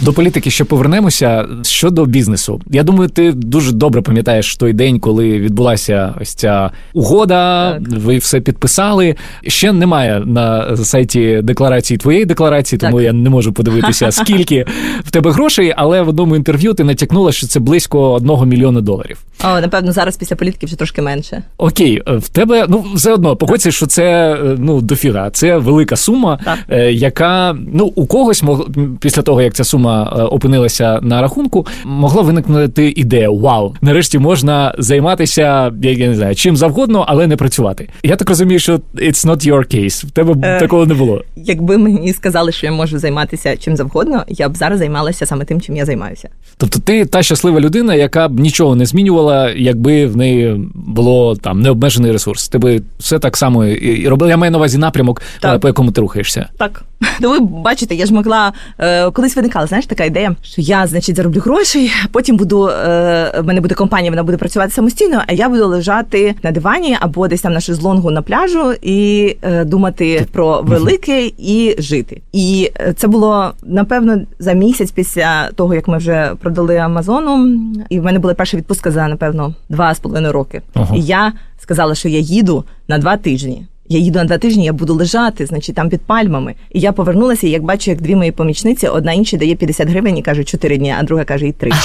До політики ще повернемося щодо бізнесу. Я думаю, ти дуже добре пам'ятаєш той день, коли відбулася ось ця угода. Так. Ви все підписали. Ще немає на сайті декларації твоєї декларації, тому так. я не можу подивитися, [LAUGHS] скільки в тебе грошей, але в одному інтерв'ю ти натякнула, що це близько одного мільйона доларів. О, напевно, зараз після політики вже трошки менше. Окей, в тебе ну все одно погодься, що це ну дофіга. Це велика сума, так. Е, яка ну у когось мог після того, як ця сума е, опинилася на рахунку, могла виникнути ідея: Вау, нарешті можна займатися я не знаю чим завгодно, але не працювати. Я так розумію, що it's not your case. В тебе е, такого не було. Якби мені сказали, що я можу займатися чим завгодно, я б зараз займалася саме тим, чим я займаюся. Тобто, ти та щаслива людина, яка б нічого не змінювала, якби в неї було там необмежений ресурс. Ти би все так само і робила. Я маю на увазі напрямок, так. по якому ти рухаєшся. Так. Ну ви бачите, я ж могла е, колись виникала, знаєш, така ідея, що я, значить, зароблю грошей, потім буду е, в мене буде компанія, вона буде працювати самостійно, а я буду лежати на дивані або десь там на шезлонгу на пляжу і е, думати про велике і жити. І е, це було напевно за місяць після того, як ми вже продали Амазону, і в мене була перша відпустка за напевно два з половиною роки. Ага. І я сказала, що я їду на два тижні. Я їду на два тижні, я буду лежати, значить, там під пальмами. І я повернулася, і як бачу, як дві мої помічниці, одна іншій дає 50 гривень і каже 4 дні, а друга каже і 3. [LAUGHS]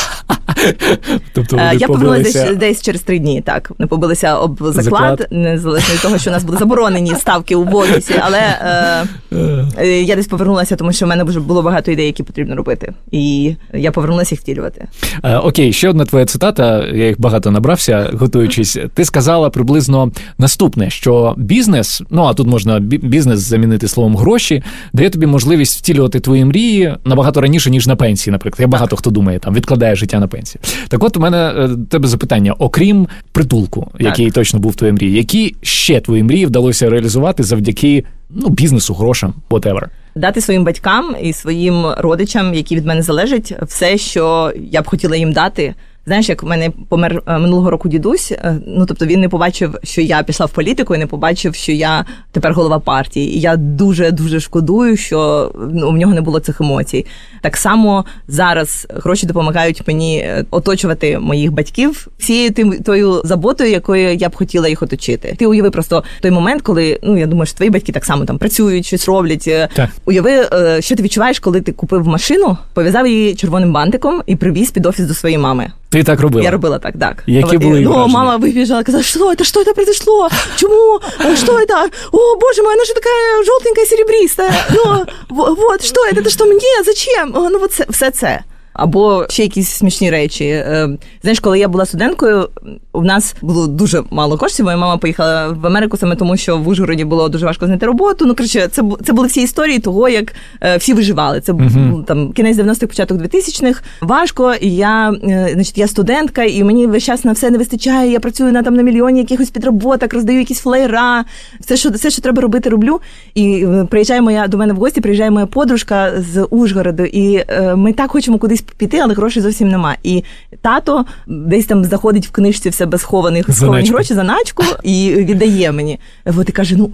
Тобто Е, вони Я повернулася десь, десь через три дні. Так не побилися об заклад, Заклад. незалежно від того, що у нас були заборонені ставки у офісі. Але е, е, я десь повернулася, тому що в мене вже було багато ідей, які потрібно робити. І я повернулася їх втілювати. Е, Окей, ще одна твоя цитата. Я їх багато набрався, готуючись. Ти сказала приблизно наступне: що бізнес, ну а тут можна бізнес замінити словом гроші, дає тобі можливість втілювати твої мрії набагато раніше, ніж на пенсії. Наприклад, я багато хто думає, там відкладає життя на пенсію. Так, от у мене е, тебе запитання: окрім притулку, який точно був твоєю мрією, які ще твої мрії вдалося реалізувати завдяки ну бізнесу, грошам, whatever? Дати своїм батькам і своїм родичам, які від мене залежать, все, що я б хотіла їм дати. Знаєш, як в мене помер е, минулого року дідусь. е, Ну тобто він не побачив, що я пішла в політику, і не побачив, що я тепер голова партії. І я дуже дуже шкодую, що ну, у нього не було цих емоцій. Так само зараз гроші допомагають мені е, оточувати моїх батьків всією тим тою заботою, якою я б хотіла їх оточити. Ти уяви просто той момент, коли ну я думаю, що твої батьки так само там працюють, щось роблять. Так. Уяви, що ти відчуваєш, коли ти купив машину, пов'язав її червоним бантиком і привіз під офіс до своєї мами. Ти так робила? Я робила так, так. Які були і, Ну, враження? мама вибіжала, казала, що це, що це произошло? Чому? Е, Що це? О, боже мой, она же такая желтенькая, серебристая. Ну, вот, що це? Це що, мені? Зачем? Ну, вот все це. Або ще якісь смішні речі. Е, Знаєш, коли я була студенткою, у нас було дуже мало коштів. Моя мама поїхала в Америку саме тому, що в Ужгороді було дуже важко знайти роботу. Ну коротше, це це були всі історії того, як е, всі виживали. Це був там кінець 90-х, початок 2000-х. Важко. І я, е, значить, я студентка, і мені весь час на все не вистачає. Я працюю на там на мільйоні якихось підроботок, роздаю якісь флеєра. Все, що все, що треба робити, роблю. І приїжджає моя до мене в гості, приїжджає моя подружка з Ужгороду, і ми так хочемо кудись піти, але грошей зовсім нема. І тато десь там заходить в книжці в себе схованих сховані Заначку. гроші, заначку і віддає мені. От і каже: ну.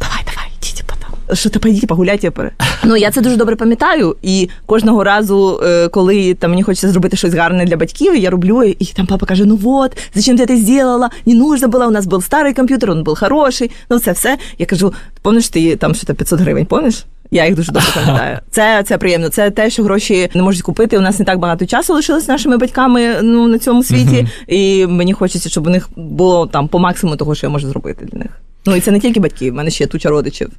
Давай, давай, йдіть. Що то поїдіть погуляйте. пере». Ну я це дуже добре пам'ятаю. І кожного разу, е, коли там мені хочеться зробити щось гарне для батьків, я роблю, і там папа каже: Ну вот, зачем ти це зробила? Не нужно було. У нас був старий комп'ютер, він був хороший. Ну це все. Я кажу: помниш ти там що то 500 гривень, помниш? Я їх дуже добре пам'ятаю. [LAUGHS] Це, це приємно. Це те, що гроші не можуть купити. У нас не так багато часу лишилось нашими батьками ну, на цьому світі. І мені хочеться, щоб у них було там по максимуму того, що я можу зробити для них. Ну і це не тільки батьки, в мене ще туча родичів.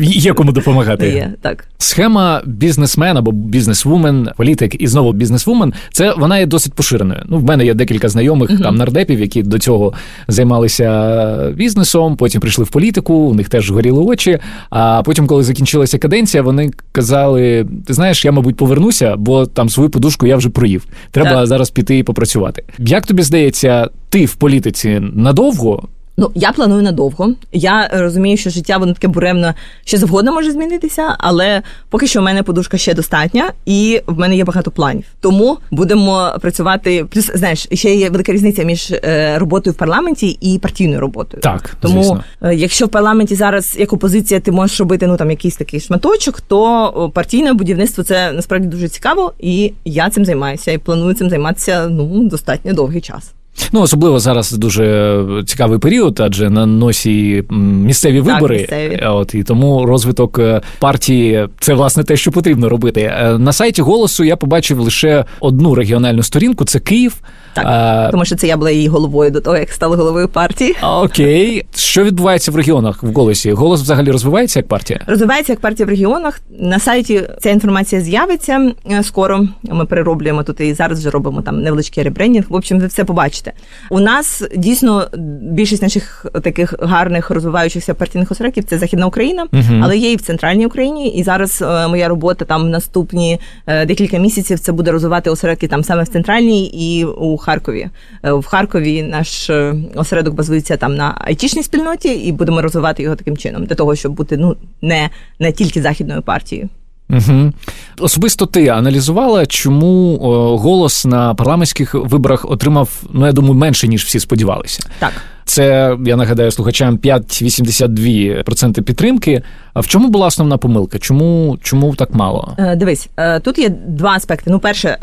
Є кому допомагати. Є так. Схема бізнесмен або бізнесвумен, політик і знову бізнесвумен, це вона є досить поширеною. Ну, в мене є декілька знайомих там нардепів, які до цього займалися бізнесом, потім прийшли в політику, у них теж горіли очі. А потім, коли закінчилася каденція, вони казали: ти знаєш, я, мабуть, повернуся, бо там свою подушку я вже проїв. Треба Так. зараз піти і попрацювати. Як тобі здається, ти в політиці надовго? Ну, я планую надовго. Я е, розумію, що життя воно таке буремно ще завгодно може змінитися, але поки що в мене подушка ще достатня, і в мене є багато планів. Тому будемо працювати. Плюс знаєш, ще є велика різниця між е, роботою в парламенті і партійною роботою. Так, Тому, звісно. е, якщо в парламенті зараз як опозиція ти можеш робити ну там якийсь такий шматочок, то партійне будівництво це насправді дуже цікаво, і я цим займаюся і планую цим займатися ну достатньо довгий час. Ну, особливо зараз дуже цікавий період, адже на носі місцеві місцеві Так, вибори. місцеві. От і тому розвиток е, партії це власне те, що потрібно робити. Е, На сайті голосу я побачив лише одну регіональну сторінку. Це Київ. Так, А, тому що це я була її головою до того, як стала головою партії. Окей, що відбувається в регіонах в голосі? Голос взагалі розвивається як партія? Розвивається як партія в регіонах. На сайті ця інформація з'явиться е, скоро. Ми перероблюємо тут і зараз вже робимо там невеличкий ребрендінг. В общем, ви все побачите. У нас дійсно більшість наших таких гарних розвиваючихся партійних осередків це Західна Україна, Мгм. але є і в центральній Україні. І зараз е, моя робота там наступні е, декілька місяців це буде розвивати осередки там саме в центральній і у Харкові. Е, В Харкові наш е, осередок базується там на айтішній спільноті, і будемо розвивати його таким чином, для того, щоб бути ну не, не тільки західною партією. Угу. Особисто ти аналізувала, чому голос на парламентських виборах отримав, ну я думаю, менше ніж всі сподівалися. Так. Це я нагадаю слухачам 5,82% підтримки. А в чому була основна помилка? Чому чому так мало? Е, Дивись, е, тут є два аспекти. Ну, перше,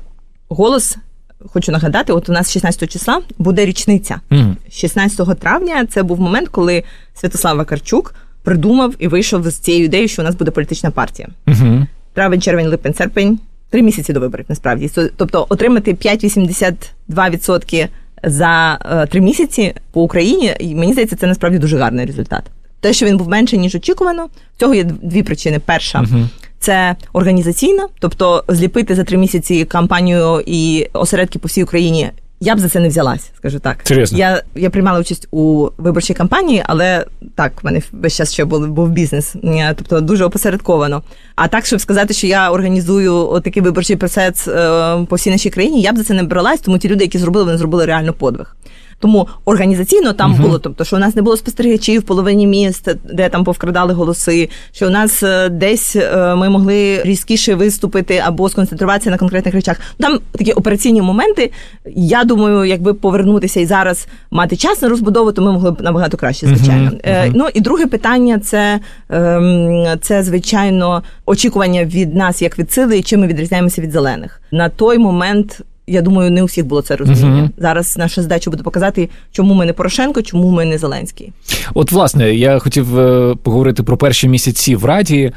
голос. Хочу нагадати, от у нас 16 числа буде річниця. Мгм. 16 травня це був момент, коли Святослав Вакарчук придумав і вийшов з цією ідеєю, що у нас буде політична партія. Травень, червень, липень, серпень. Три місяці до виборів, насправді. Тобто отримати 5,82% за е, три місяці по Україні, і мені здається, це насправді дуже гарний результат. Те, що він був менше, ніж очікувано, в цього є дві причини. Перша Мгм. Це організаційна, тобто зліпити за три місяці кампанію і осередки по всій Україні. Я б за це не взялась, скажу так. Серйозно? Я, я приймала участь у виборчій кампанії, але так, в мене весь час ще був, був бізнес, тобто дуже опосередковано. А так, щоб сказати, що я організую такий виборчий процес е, по всій нашій країні, я б за це не бралась, тому ті люди, які зробили, вони зробили реально подвиг. Тому організаційно там Мгм. було, тобто, що у нас не було спостерігачів в половині міст, де там повкрадали голоси, що у нас е, десь е, ми могли різкіше виступити або сконцентруватися на конкретних речах. Там такі операційні моменти. Я думаю, якби повернутися і зараз мати час на розбудову, то ми могли б набагато краще, звичайно. Мгм. Ну і друге питання це, ем, це звичайно очікування від нас як від сили, і чим ми відрізняємося від зелених. На той момент. Я думаю, не у всіх було це розуміння. Угу. Зараз наша задача буде показати, чому ми не Порошенко, чому ми не Зеленський. От, власне, я хотів е, поговорити про перші місяці в Раді.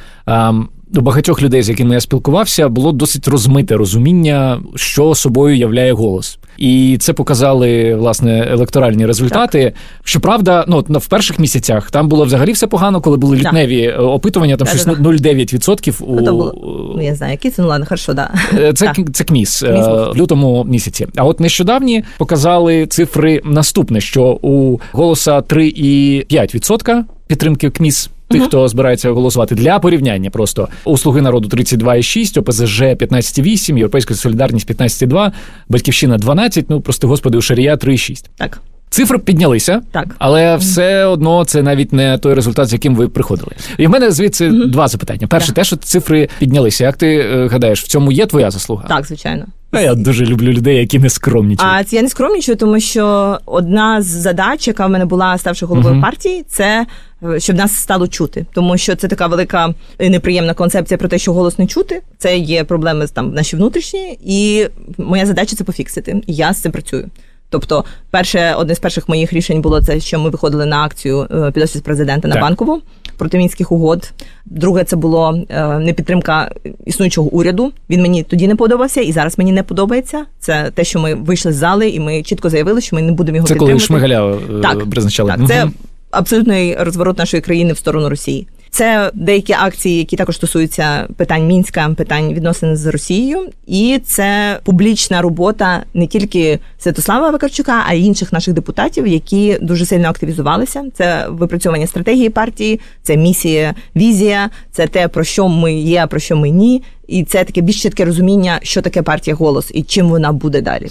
У багатьох людей, з якими я спілкувався, було досить розмите розуміння, що собою являє голос. І це показали власне електоральні результати. Щоправда, ну на- в перших місяцях там було взагалі все погано, коли були Так. лютневі е, опитування, там щось Да-да-да. 0,9% у Ну, було, ну я знаю, які це, ну ладно, хорошо, да. Е, Це, Так. це КМІС е, в лютому місяці. А от нещодавні показали цифри наступне: що у голоса 3,5% підтримки КМІС. Тих, хто збирається голосувати для порівняння, просто. У слуги народу 32,6, ОПЗЖ 15,8, Європейська солідарність 15,2, Батьківщина 12, Ну прости господи, у Шарія 3,6. Так, Цифри піднялися, так. але все одно це навіть не той результат, з яким ви приходили. І в мене звідси два запитання. Перше, Так. те, що цифри піднялися. Як ти е, гадаєш, в цьому є твоя заслуга? Так, звичайно. А я дуже люблю людей, які не скромнічують. А це я не скромнічую, тому що одна з задач, яка в мене була, ставши головою Мгм. партії, це е, щоб нас стало чути. Тому що це така велика і неприємна концепція про те, що голос не чути. Це є проблеми там наші внутрішні, і моя задача це пофіксити. І я з цим працюю. Тобто, перше, одне з перших моїх рішень було це, що ми виходили на акцію е, під офіс президента на Так. банкову проти мінських угод. Друге, це було е, непідтримка існуючого уряду. Він мені тоді не подобався, і зараз мені не подобається. Це те, що ми вийшли з зали, і ми чітко заявили, що ми не будемо його це коли підтримувати. Шмигаля е, Так, призначали. Так, це абсолютний розворот нашої країни в сторону Росії. Це деякі акції, які також стосуються питань мінська, питань відносин з Росією, і це публічна робота не тільки Святослава Вакарчука, а й інших наших депутатів, які дуже сильно активізувалися. Це випрацьовування стратегії партії, це місія, візія, це те, про що ми є, про що ми ні. І це таке більш чітке розуміння, що таке партія голос і чим вона буде далі.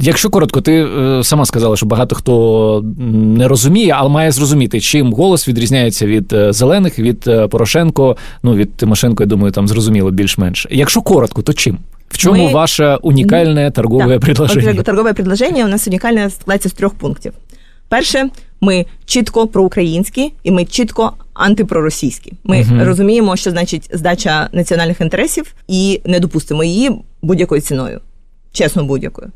Якщо коротко, ти е, сама сказала, що багато хто не розуміє, але має зрозуміти, чим голос відрізняється від е, зелених, від е, Порошенко. Ну від Тимошенко, я думаю, там зрозуміло більш-менш. Якщо коротко, то чим? В чому Ми- ваше унікальне торгове предложення? Торгове предложення у нас унікальне складається з трьох пунктів. Перше, ми чітко проукраїнські і ми чітко антипроросійські. Ми Мгм. розуміємо, що значить здача національних інтересів, і не допустимо її будь-якою ціною, чесно будь-якою.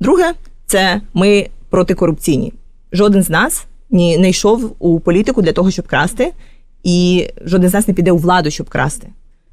Друге, це ми протикорупційні. Жоден з нас ні не йшов у політику для того, щоб красти, і жоден з нас не піде у владу, щоб красти.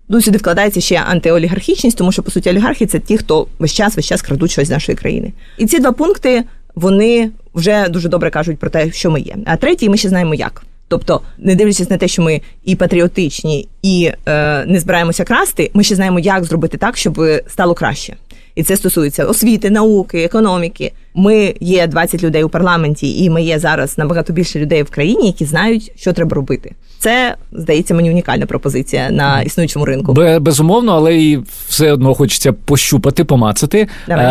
Ну, сюди вкладається ще антиолігархічність, тому що по суті олігархи це ті, хто весь час весь час крадуть щось з нашої країни. І ці два пункти вони вже дуже добре кажуть про те, що ми є. А третій, ми ще знаємо як. Тобто, не дивлячись на те, що ми і патріотичні, і е, не збираємося красти, ми ще знаємо, як зробити так, щоб стало краще. І це стосується освіти, науки, економіки. Ми є 20 людей у парламенті, і ми є зараз набагато більше людей в країні, які знають, що треба робити. Це здається мені унікальна пропозиція на існуючому ринку. Безумовно, але і все одно хочеться пощупати, помацати. Давай.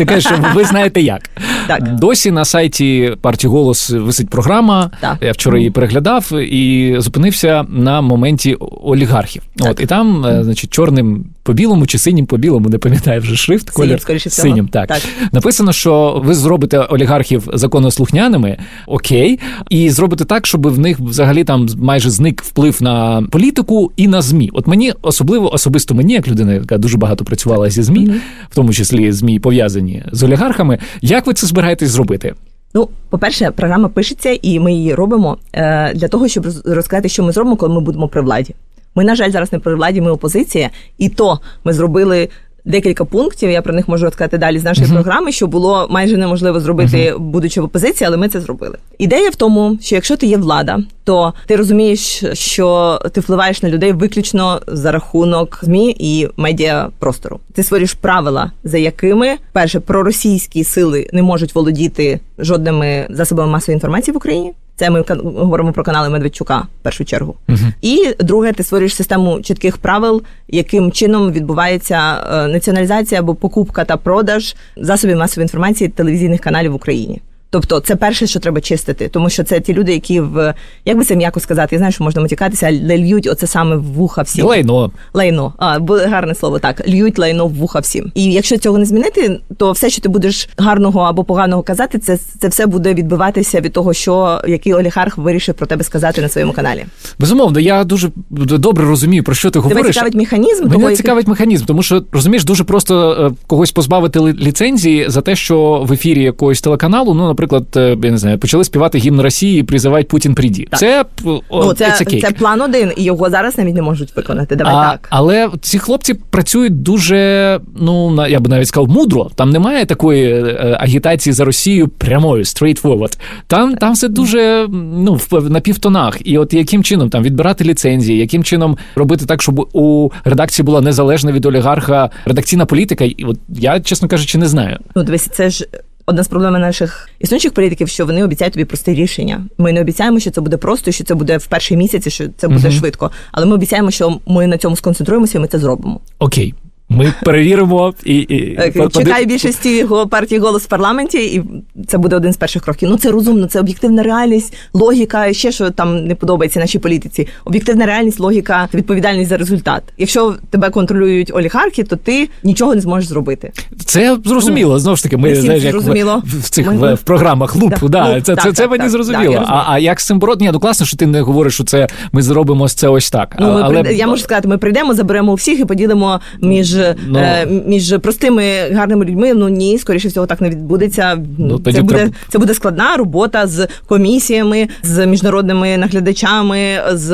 Е, кажеш, що ви знаєте як. [LAUGHS] Так. Досі на сайті партії голос висить програма. Так. Я вчора її переглядав і зупинився на моменті олігархів. Так. От і там, е, значить, чорним по білому чи синім по білому, не пам'ятаю вже шрифт. Синім, колір синім. Так. Так. написано, що ви зробите олігархів законослухняними, окей, і зробите так, щоб в них взагалі там майже зник вплив на політику і на змі. От мені особливо, особисто мені, як людина, яка дуже багато працювала зі змі, в тому числі змі пов'язані з олігархами. Як ви це збираєтесь зробити? Ну, по-перше, програма пишеться, і ми її робимо е, для того, щоб роз- розказати, що ми зробимо, коли ми будемо при владі. Ми, на жаль, зараз не при владі, ми опозиція, і то ми зробили. Декілька пунктів, я про них можу розказати далі з нашої програми, що було майже неможливо зробити, будучи в опозиції, але ми це зробили. Ідея в тому, що якщо ти є влада, то ти розумієш, що ти впливаєш на людей виключно за рахунок змі і медіапростору. Ти створюєш правила, за якими перше проросійські сили не можуть володіти жодними засобами масової інформації в Україні. Це ми говоримо про канали Медведчука в першу чергу. І друге, ти створюєш систему чітких правил, яким чином відбувається е, націоналізація або покупка та продаж засобів масової інформації телевізійних каналів в Україні. Тобто, це перше, що треба чистити, тому що це ті люди, які в як би це м'яко сказати, я знаю, що можна матікатися, але льють оце саме в вуха всім. Лайно. Лайно, а гарне слово так. Льють лайно в вуха всім. І якщо цього не змінити, то все, що ти будеш гарного або поганого казати, це, це все буде відбиватися від того, що який олігарх вирішив про тебе сказати на своєму каналі. Безумовно, я дуже добре розумію, про що ти Тебе говориш. цікавить механізм Мене того, який- цікавить механізм, тому що розумієш, дуже просто е, когось позбавити ліцензії за те, що в ефірі якогось телеканалу, ну, наприклад, е, я не знаю, почали співати гімн Росії, призивають Путін прийді. Це ну, це, okay. це план один, і його зараз навіть не можуть виконати. Давай а, так. Але ці хлопці працюють дуже, ну на- я б навіть сказав, мудро. Там немає такої е, агітації за Росію прямою, straightforward. Там, там все дуже ну в на півтонах. І от яким чином там відбирати ліцензії, яким чином робити так, щоб у редакції була незалежна від олігарха редакційна політика. І от я, чесно кажучи, не знаю. Ну, дивись, це ж. Одна з проблем наших існуючих політиків, що вони обіцяють тобі просте рішення. Ми не обіцяємо, що це буде просто, що це буде в перший місяць, і що це буде швидко. Але ми обіцяємо, що ми на цьому сконцентруємося, і ми це зробимо. Окей, ми перевіримо і, і Е, Чекає більшості партії голос в парламенті, і це буде один з перших кроків. Ну це розумно, це об'єктивна реальність, логіка, ще що там не подобається нашій політиці. Об'єктивна реальність, логіка, відповідальність за результат. Якщо тебе контролюють олігархи, то ти нічого не зможеш зробити. Це зрозуміло. Знову ж таки, ми знаєш, як в, зрозуміло. в цих Ми- в, програмах луп. Да, Да, луп, це, так, це, це так, мені так, зрозуміло. так, а, а як з цим боротися? Ні, ну класно, що ти не говориш, що це ми зробимо це ось так. Ну, ми але я можу сказати, ми прийдемо, заберемо у всіх і поділимо між, Ну. е, між простими гарними людьми. Ну ні, скоріше всього, так не відбудеться. Ну, тоді це буде треба- це буде складна робота з комісіями, з міжнародними наглядачами, з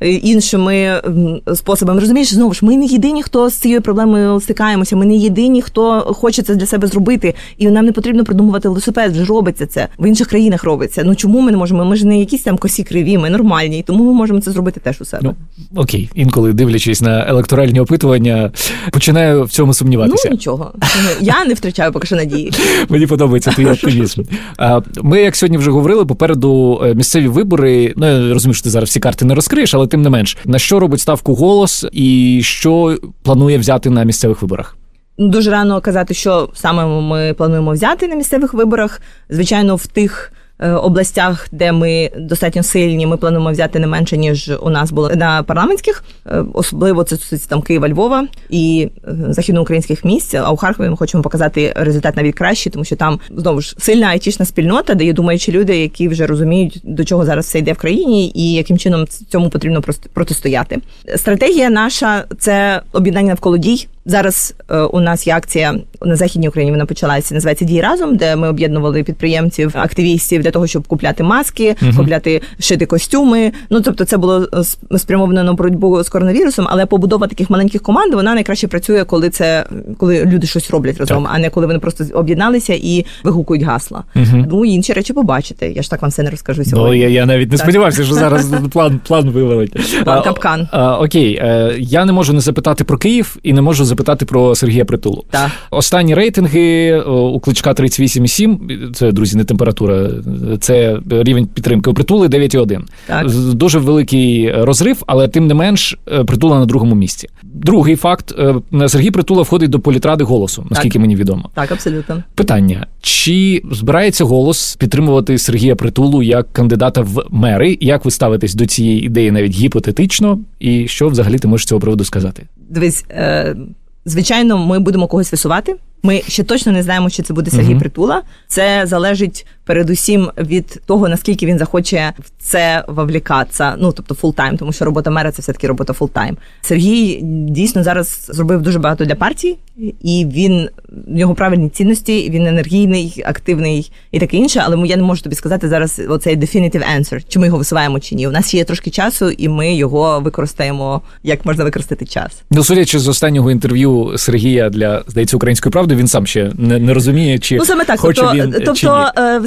е, іншими способами. Розумієш, знову ж ми не єдині, хто з цією проблемою стикаємося. Ми не єдині, хто хоче це для себе зробити. І нам не потрібно придумувати велосипед. Вже робиться це в інших країнах. Робиться. Ну чому ми не можемо? Ми ж не якісь там косі криві, ми нормальні, тому ми можемо це зробити теж у себе. Ну, окей, інколи дивлячись на електоральні опитування, починаю в цьому сумніватися. Ну нічого. Я не втрачаю поки що надії. [LAUGHS] Мені подобається твій оптимізм. Ми, як сьогодні вже говорили, попереду е, місцеві вибори. Ну я розумію, що ти зараз всі карти не розкриєш, але тим не менш, на що робить ставку голос і що планує взяти на місцевих виборах? Дуже рано казати, що саме ми плануємо взяти на місцевих виборах. Звичайно, в тих. Е, Областях, де ми достатньо сильні, ми плануємо взяти не менше ніж у нас було на парламентських, Е, особливо це стосується там Києва, Львова і е, західноукраїнських місць. А у Харкові ми хочемо показати результат навіть кращий, тому що там знову ж сильна айтішна спільнота, де є думаючі люди, які вже розуміють, до чого зараз все йде в країні, і яким чином цьому потрібно протистояти. Стратегія наша це об'єднання навколо дій. Зараз е, у нас є акція на західній Україні. Вона почалася. Називається Дії разом, де ми об'єднували підприємців, активістів для того, щоб купляти маски, купляти шити костюми. Ну тобто, це було е, спрямовано на боротьбу з коронавірусом, але побудова таких маленьких команд вона найкраще працює, коли це коли люди щось роблять разом, а не коли вони просто об'єдналися і вигукують гасла. Ну і інші речі побачите. Я ж так вам все не розкажу сьогодні. Ну, я, я навіть не Так. сподівався, що зараз [LAUGHS] план, план вивелить. План капкан. А, окей, е, я не можу не запитати про Київ і не можу запитати про Сергія Притулу. Так. Останні рейтинги у кличка 38,7, Це друзі, не температура, це рівень підтримки. У притули 9,1. Так. Дуже великий розрив, але тим не менш притула на другому місці. Другий факт: Сергій Притула входить до політради голосу, наскільки так. мені відомо. Так, абсолютно. Питання: чи збирається голос підтримувати Сергія Притулу як кандидата в мери? Як ви ставитесь до цієї ідеї навіть гіпотетично? І що взагалі ти можеш з цього приводу сказати? Дивись, е, звичайно, ми будемо когось висувати. Ми ще точно не знаємо, чи це буде Сергій uh-huh. Притула. Це залежить передусім від того, наскільки він захоче в це вовлікатися, ну тобто full-time, тому що робота мера це все таки робота full-time. Сергій дійсно зараз зробив дуже багато для партії, і він в нього правильні цінності. Він енергійний, активний і таке інше. Але я не можу тобі сказати зараз оцей definitive answer, чи ми його висуваємо чи ні. У нас є трошки часу, і ми його використаємо як можна використати час. Ну судячи з останнього інтерв'ю Сергія для здається української правди, він сам ще не, не розуміє, чи ну саме так. хоче тобто, він тобто, чи ні.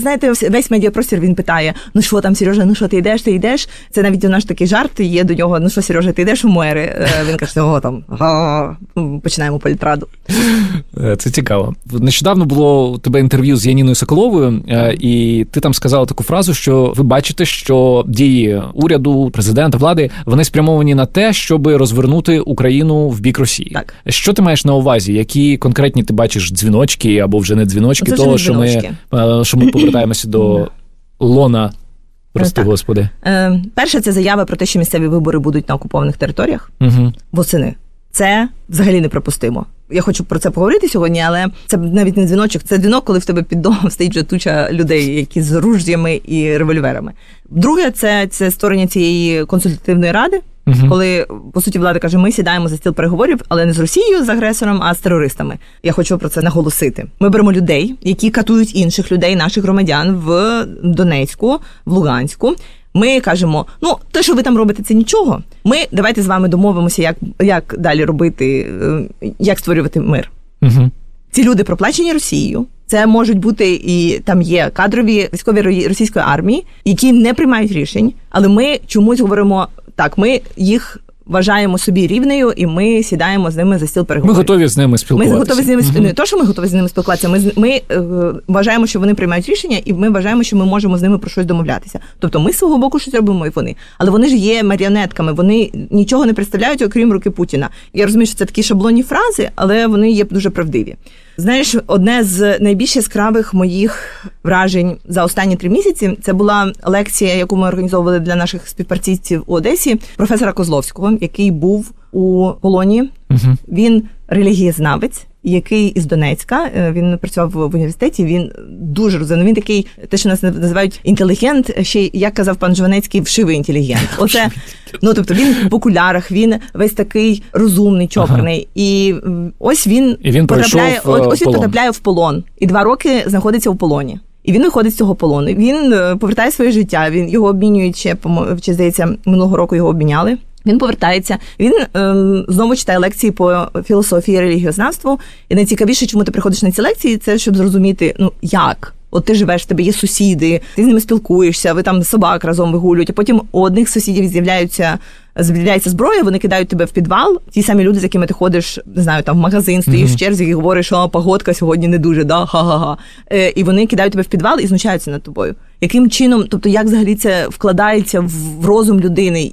Е, знаєте, весь медіапростір він питає: ну що там, Сережа, ну що ти йдеш, ти йдеш? Це навіть у нас такий жарт є до нього. Ну що, Сережа, ти йдеш у мери? Е, він каже, о, там починаємо політраду. Е, це цікаво. Нещодавно було у тебе інтерв'ю з Яніною Соколовою, і ти там сказала таку фразу, що ви бачите, що дії уряду, президента, влади вони спрямовані на те, щоб розвернути Україну в бік Росії. Так. Що ти маєш на увазі? Які конкретні ти бачиш дзвіночки або вже не дзвіночки, Це того, не що ми що ми [CLEARS THROAT] повертаємося до лона. Прости, господи. Е, Перше, це заява про те, що місцеві вибори будуть на окупованих територіях угу. восени. Це взагалі неприпустимо. Я хочу про це поговорити сьогодні, але це навіть не дзвіночок. Це дзвінок, коли в тебе під домом [LAUGHS] стоїть вже туча людей, які з руждями і револьверами. Друге, це, це створення цієї консультативної ради. Uh-huh. Коли по суті влада каже, ми сідаємо за стіл переговорів, але не з Росією з агресором, а з терористами. Я хочу про це наголосити. Ми беремо людей, які катують інших людей, наших громадян в Донецьку, в Луганську. Ми кажемо, ну те, що ви там робите, це нічого. Ми давайте з вами домовимося, як як далі робити, е, як створювати мир. Uh-huh. Ці люди проплачені Росією. Це можуть бути і там є кадрові військові російської армії, які не приймають рішень, але ми чомусь говоримо так: ми їх вважаємо собі рівнею, і ми сідаємо з ними за стіл переговорів. Ми готові з ними спілкуватися. Ми готові з ними mm-hmm. не то, що ми готові з ними спілкуватися. Ми ми е, вважаємо, що вони приймають рішення, і ми вважаємо, що ми можемо з ними про щось домовлятися. Тобто, ми з свого боку щось робимо, і вони, але вони ж є маріонетками. Вони нічого не представляють, окрім руки Путіна. Я розумію, що це такі шаблонні фрази, але вони є дуже правдиві. Знаєш, одне з найбільш яскравих моїх вражень за останні три місяці це була лекція, яку ми організовували для наших співпрацівців у Одесі, професора Козловського, який був у полоні. Угу. Він релігієзнавець який із Донецька е, він працював в університеті. Він дуже розумний. Він такий, те, що нас називають інтелігент. Ще як казав пан Жванецький, вшивий інтелігент. [LAUGHS] Оце ну тобто він в окулярах, він весь такий розумний, чопорний. Ага. І ось він, і він потрапляє. От ось він потрапляє в полон, і два роки знаходиться в полоні. І він виходить з цього полону. Він е, повертає своє життя. Він його обмінюють ще чи, здається, минулого року його обміняли. Він повертається, він ем, знову читає лекції по філософії і релігіознавству. І найцікавіше, чому ти приходиш на ці лекції, це щоб зрозуміти, ну як. От ти живеш, в тебе є сусіди, ти з ними спілкуєшся, ви там собак разом вигулюють, а потім у одних сусідів з'являються з'являється зброя, вони кидають тебе в підвал. Ті самі люди, з якими ти ходиш, не знаю, там в магазин, стоїш mm-hmm. в черзі і говориш, що погодка сьогодні не дуже, да, ха-ха-ха. Е, І вони кидають тебе в підвал і знущаються над тобою. Яким чином, тобто, як взагалі це вкладається в розум людини,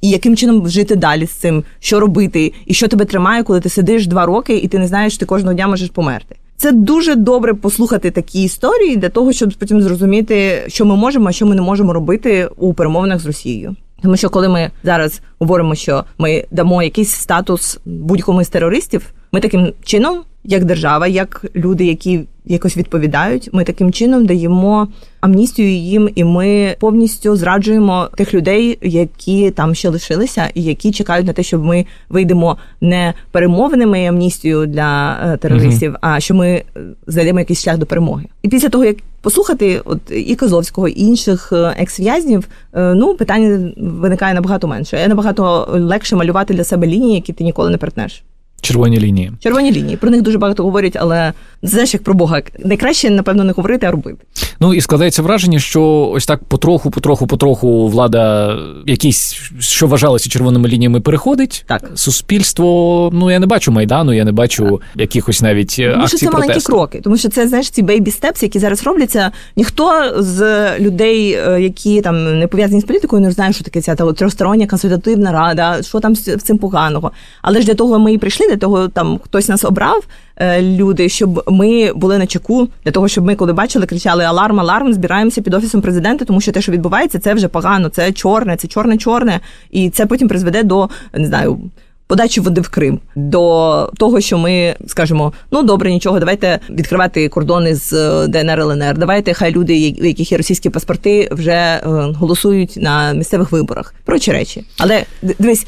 і яким чином жити далі з цим, що робити, і що тебе тримає, коли ти сидиш два роки і ти не знаєш, що ти кожного дня можеш померти. Це дуже добре послухати такі історії для того, щоб потім зрозуміти, що ми можемо, а що ми не можемо робити у перемовинах з Росією. Тому що коли ми зараз говоримо, що ми дамо якийсь статус будь-кому з терористів, ми таким чином, як держава, як люди, які якось відповідають, ми таким чином даємо амністію їм, і ми повністю зраджуємо тих людей, які там ще лишилися, і які чекають на те, щоб ми вийдемо не перемовними амністію для е, терористів, mm-hmm. а що ми е, знайдемо якийсь шлях до перемоги. І після того як послухати, от і Козловського, і інших е, екс-в'язнів, ну питання виникає набагато менше. Набагато легше малювати для себе лінії, які ти ніколи не перетнеш. Червоні лінії. Червоні лінії. Про них дуже багато говорять, але знаєш, як про Бога. Найкраще, напевно, не говорити, а робити. Ну і складається враження, що ось так потроху, потроху, потроху влада якісь, що вважалося червоними лініями, переходить. Так. Суспільство, ну я не бачу майдану, я не бачу так. якихось навіть тому, акцій що це протесту. маленькі кроки, тому що це знаєш ці бейбі степс, які зараз робляться. Ніхто з людей, е, які там не пов'язані з політикою, не знає, що таке ця трьохстороння консультативна рада, що там з цим поганого. Але ж для того ми і прийшли, для того там хтось нас обрав. Е, люди, щоб ми були на чеку, для того, щоб ми, коли бачили, кричали Аларм, аларм, збираємося під офісом президента, тому що те, що відбувається, це вже погано, це чорне, це чорне-чорне, і це потім призведе до не знаю. Подачі води в Крим до того, що ми скажемо: ну добре, нічого, давайте відкривати кордони з е, ДНР ЛНР. Давайте, хай люди, у яких є російські паспорти, вже е, голосують на місцевих виборах. Прочі речі. Але дивись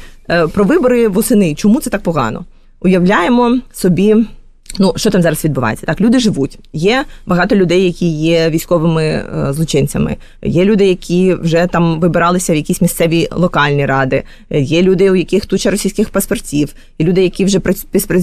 про вибори восени. Чому це так погано? Уявляємо собі. Ну, що там зараз відбувається? Так, люди живуть. Є багато людей, які є військовими е, злочинцями. Є люди, які вже там вибиралися в якісь місцеві локальні ради. Є люди, у яких туча російських паспортів, і люди, які вже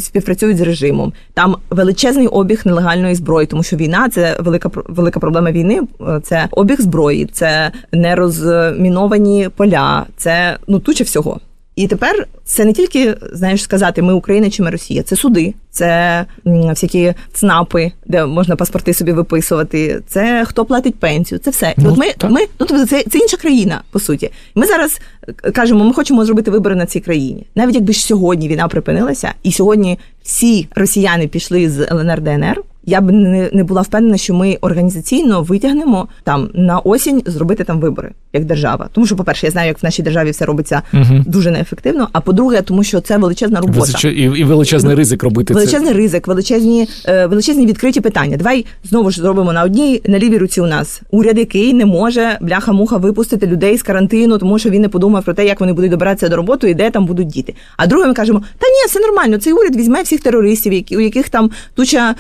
співпрацюють з режимом. Там величезний обіг нелегальної зброї, тому що війна це велика велика проблема війни. Е, це обіг зброї, це нерозміновані поля, це ну туча всього. І тепер це не тільки знаєш сказати, ми Україна чи ми Росія, це суди, це всякі ЦНАПи, де можна паспорти собі виписувати. Це хто платить пенсію, це все. Ну, от ми так. ми ну тобто це це інша країна, по суті. Ми зараз е, кажемо, ми хочемо зробити вибори на цій країні. Навіть якби ж сьогодні війна припинилася, і сьогодні всі росіяни пішли з ЛНР ДНР. Я б не не була впевнена, що ми організаційно витягнемо там на осінь зробити там вибори як держава. Тому що, по-перше, я знаю, як в нашій державі все робиться угу. дуже неефективно. А по-друге, тому що це величезна робота. І, і величезний ризик робити величезний це. ризик, величезні е, величезні відкриті питання. Давай знову ж зробимо на одній на лівій руці. У нас уряд, який не може бляха-муха випустити людей з карантину, тому що він не подумав про те, як вони будуть добиратися до роботи і де там будуть діти. А друге, ми кажемо, та ні, все нормально. Цей уряд візьме всіх терористів, які у яких там туча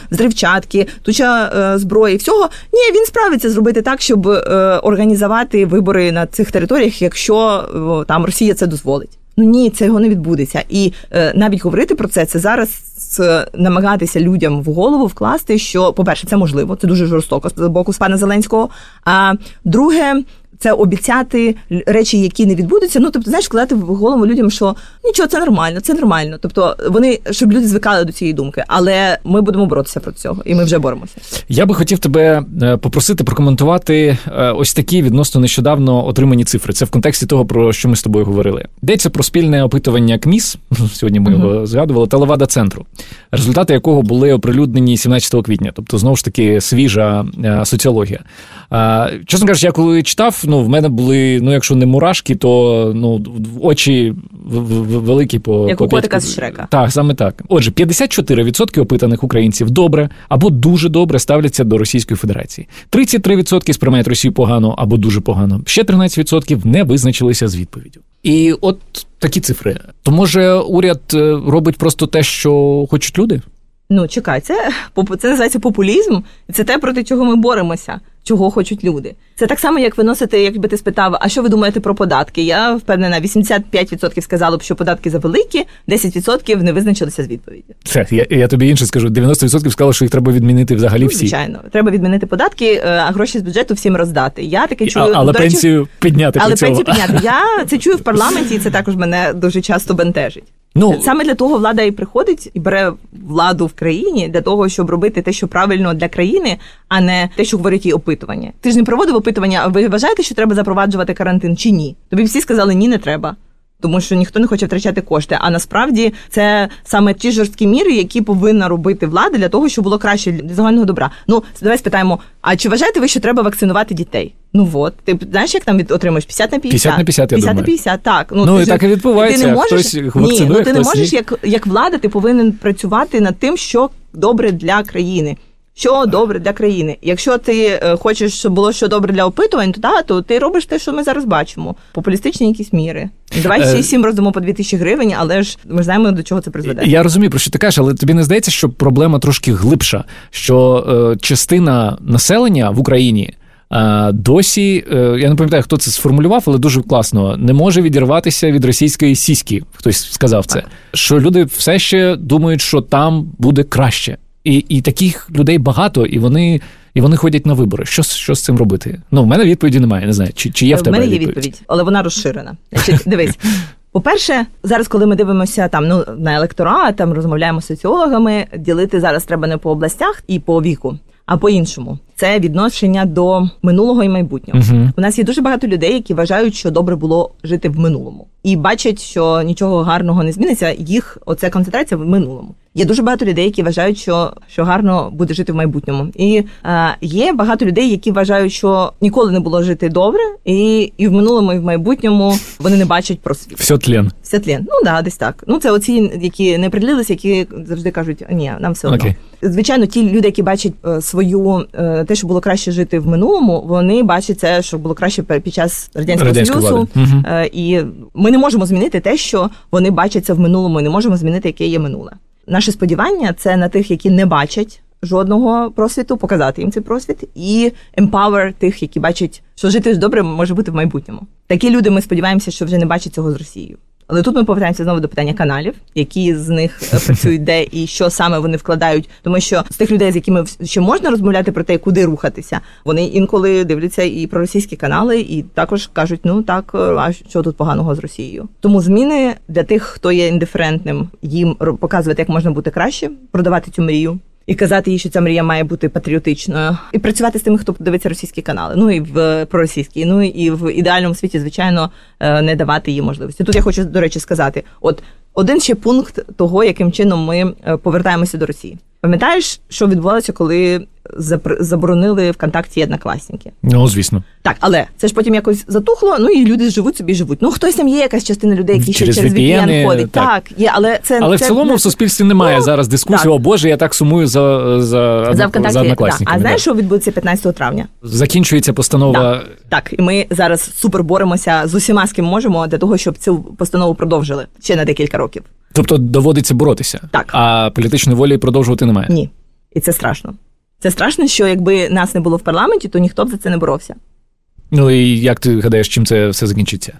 взривчатки, туча е, зброї. Всього ні, він справиться зробити так, щоб е, організувати вибори на цих територіях, якщо е, там Росія це дозволить. Ну ні, це його не відбудеться. І е, навіть говорити про це, це зараз намагатися людям в голову вкласти, що, по-перше, це можливо, це дуже жорстоко з боку пана Зеленського. А друге, це обіцяти речі, які не відбудуться. Ну тобто, знаєш, складати в голову людям, що нічого, це нормально, це нормально. Тобто, вони щоб люди звикали до цієї думки, але ми будемо боротися проти цього, і ми вже боремося. Я би хотів тебе е, попросити прокоментувати е, ось такі відносно нещодавно отримані цифри. Це в контексті того, про що ми з тобою говорили. Йдеться про спільне опитування КМІС. [LAUGHS] Сьогодні ми uh-huh. його згадували, та Левада центру, результати якого були оприлюднені 17 квітня, тобто знову ж таки свіжа е, соціологія. Чесно кажучи, я коли читав ну, в мене були, ну, якщо не мурашки, то ну, очі великі по Як у котика з Шрека. Так, саме так. Отже, 54% опитаних українців добре або дуже добре ставляться до Російської Федерації. 33% сприймають Росію погано або дуже погано. Ще 13% не визначилися з відповіддю. І от такі цифри. То може уряд е, робить просто те, що хочуть люди? Ну, чекай, це це називається популізм, це те, проти чого ми боремося, чого хочуть люди. Це так само, як виносити, якби ти спитав, а що ви думаєте про податки? Я впевнена, 85% сказало б, що податки завеликі, 10% не визначилися з відповіді. Це я я тобі інше скажу. 90% сказали, що їх треба відмінити взагалі. всі. Звичайно, треба відмінити податки, е, а гроші з бюджету всім роздати. Я таке чую, а, але пенсію підняти. Але пенсію підняти. [LAUGHS] Я це чую в парламенті, і це також мене дуже часто бентежить. Ну саме для того влада і приходить і бере владу в країні для того, щоб робити те, що правильно для країни, а не те, що говорить її опитування. Ти ж не проводив опитування. а Ви вважаєте, що треба запроваджувати карантин чи ні? Тобі всі сказали ні, не треба. Тому що ніхто не хоче втрачати кошти. А насправді це саме ті жорсткі міри, які повинна робити влада для того, щоб було краще для загального добра. Ну давай спитаємо: а чи вважаєте ви, що треба вакцинувати дітей? Ну от, ти знаєш, як там від отримаєш 50 на 50? 50 на 50, я 50 думаю. на 50, так. Ну, ну і так і відбувається. Ти не можеш, хтось вакцинує, ні, ну ти не можеш, ні. як, як влада, ти повинен працювати над тим, що добре для країни. Що добре для країни. Якщо ти е, хочеш, щоб було що добре для опитувань, то да, то ти робиш те, що ми зараз бачимо. Популістичні якісь міри. Давай всі сім роздамо по 2 тисячі гривень, але ж ми знаємо, до чого це призведе. Я розумію, про що ти кажеш, але тобі не здається, що проблема трошки глибша, що е, частина населення в Україні досі е, я не пам'ятаю, хто це сформулював, але дуже класно. Не може відірватися від російської сіськи. Хтось сказав це. Що люди все ще думають, що там буде краще. І і таких людей багато, і вони і вони ходять на вибори. Що що з цим робити? Ну, в мене відповіді немає. Не знаю, чи чи є в тебе В мене є відповідь? відповідь, але вона розширена. Значить, [LAUGHS] дивись. По-перше, зараз, коли ми дивимося там ну на електорат, там розмовляємо з соціологами, ділити зараз треба не по областях і по віку, а по іншому. Це відношення до минулого і майбутнього. Мгм. У нас є дуже багато людей, які вважають, що добре було жити в минулому, і бачать, що нічого гарного не зміниться. Їх оце концентрація в минулому. Є дуже багато людей, які вважають, що, що гарно буде жити в майбутньому. І е, є багато людей, які вважають, що ніколи не було жити добре, і, і в минулому, і в майбутньому вони не бачать просвіт. Все тлен. Світлін. Ну да, десь так. Ну це оці, які не приділилися, які завжди кажуть, ні, нам все одно. Окей. Звичайно, ті люди, які бачать е, свою е, те, що було краще жити в минулому, вони бачать це, що було краще під час радянського союзу. Е, І ми не можемо змінити те, що вони бачать це в минулому, і не можемо змінити, яке є минуле. Наше сподівання це на тих, які не бачать жодного просвіту, показати їм цей просвіт, і empower тих, які бачать, що жити добре може бути в майбутньому. Такі люди, ми сподіваємося, що вже не бачать цього з Росією. Але тут ми повертаємося знову до питання каналів, які з них е, працюють де і що саме вони вкладають. Тому що з тих людей, з якими ще можна розмовляти про те, куди рухатися, вони інколи дивляться і про російські канали, і також кажуть: ну так, е, а що тут поганого з Росією? Тому зміни для тих, хто є індиферентним, їм показувати, як можна бути краще, продавати цю мрію. І казати їй, що ця мрія має бути патріотичною, і працювати з тими, хто дивиться російські канали. Ну і в проросійські, ну і в ідеальному світі, звичайно, е, не давати їй можливості. Тут я хочу до речі сказати: от один ще пункт того, яким чином ми е, повертаємося до Росії. Пам'ятаєш, що відбувалося, коли заборонили ВКонтакті однокласники? Ну, звісно. Так, але це ж потім якось затухло. Ну і люди живуть собі, живуть. Ну хтось там є якась частина людей, які Через ще через VPN, ходить. так. Так. є, але це Але це в цілому не- в суспільстві немає Ну, зараз дискусії. так. О Боже, я так сумую за, за, за за ВКонтакті. Да. однокласниками. А знаєш, що відбудеться 15 травня? Закінчується постанова. Да. Так, і ми зараз супер боремося з усіма, з ким можемо, для того, щоб цю постанову продовжили ще на декілька років. Тобто доводиться боротися. Так. А політичної волі продовжувати немає. Ні. І це страшно. Це страшно, що якби нас не було в парламенті, то ніхто б за це не боровся. Ну і як ти гадаєш, чим це все закінчиться?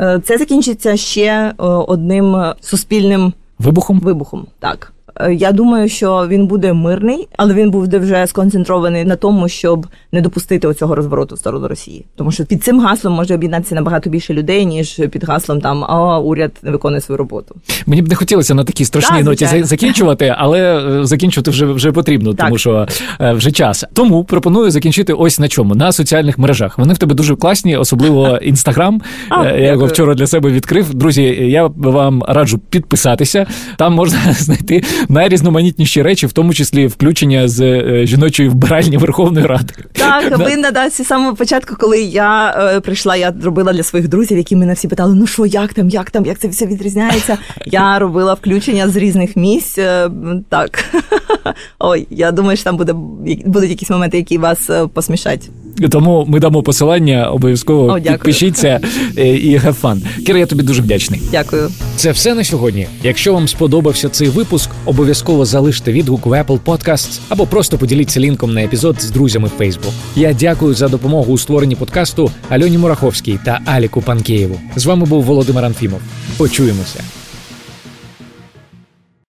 Е, Це закінчиться ще е, одним суспільним Вибухом? вибухом. Так. Е, Я думаю, що він буде мирний, але він буде вже сконцентрований на тому, щоб не допустити оцього розвороту в сторону Росії. Тому що під цим гаслом може об'єднатися набагато більше людей, ніж під гаслом там а уряд не виконує свою роботу. Мені б не хотілося на такій страшній Так, ноті закінчувати, але е, закінчувати вже вже потрібно, Так. тому що е, вже час. Тому пропоную закінчити ось на чому на соціальних мережах. Вони в тебе дуже класні, особливо [LAUGHS] інстаграм. Я його вчора для себе відкрив. Друзі, я вам раджу підписатися. Там можна [LAUGHS] знайти найрізноманітніші речі, в тому числі включення з е, жіночої вбиральні Верховної Ради. Так, винна да, з самого початку, коли я е, прийшла, я робила для своїх друзів, які мене всі питали: ну що, як там, як там, як це все відрізняється. [LAUGHS] Я робила включення з різних місць. е, Так. [LAUGHS] Ой, я думаю, що там буде, будуть якісь моменти, які вас е, посмішать. Тому ми дамо посилання, обов'язково О, підпишіться е, і have fun. Кіра, я тобі дуже вдячний. Дякую. Це все на сьогодні. Якщо вам сподобався цей випуск, обов'язково залиште відгук в Apple Podcasts або просто поділіться лінком на епізод з друзями в Facebook. Я дякую за допомогу у створенні подкасту Альоні Мураховській та Аліку Панкеєву. З вами був Володимир Анфімов. Почуємося.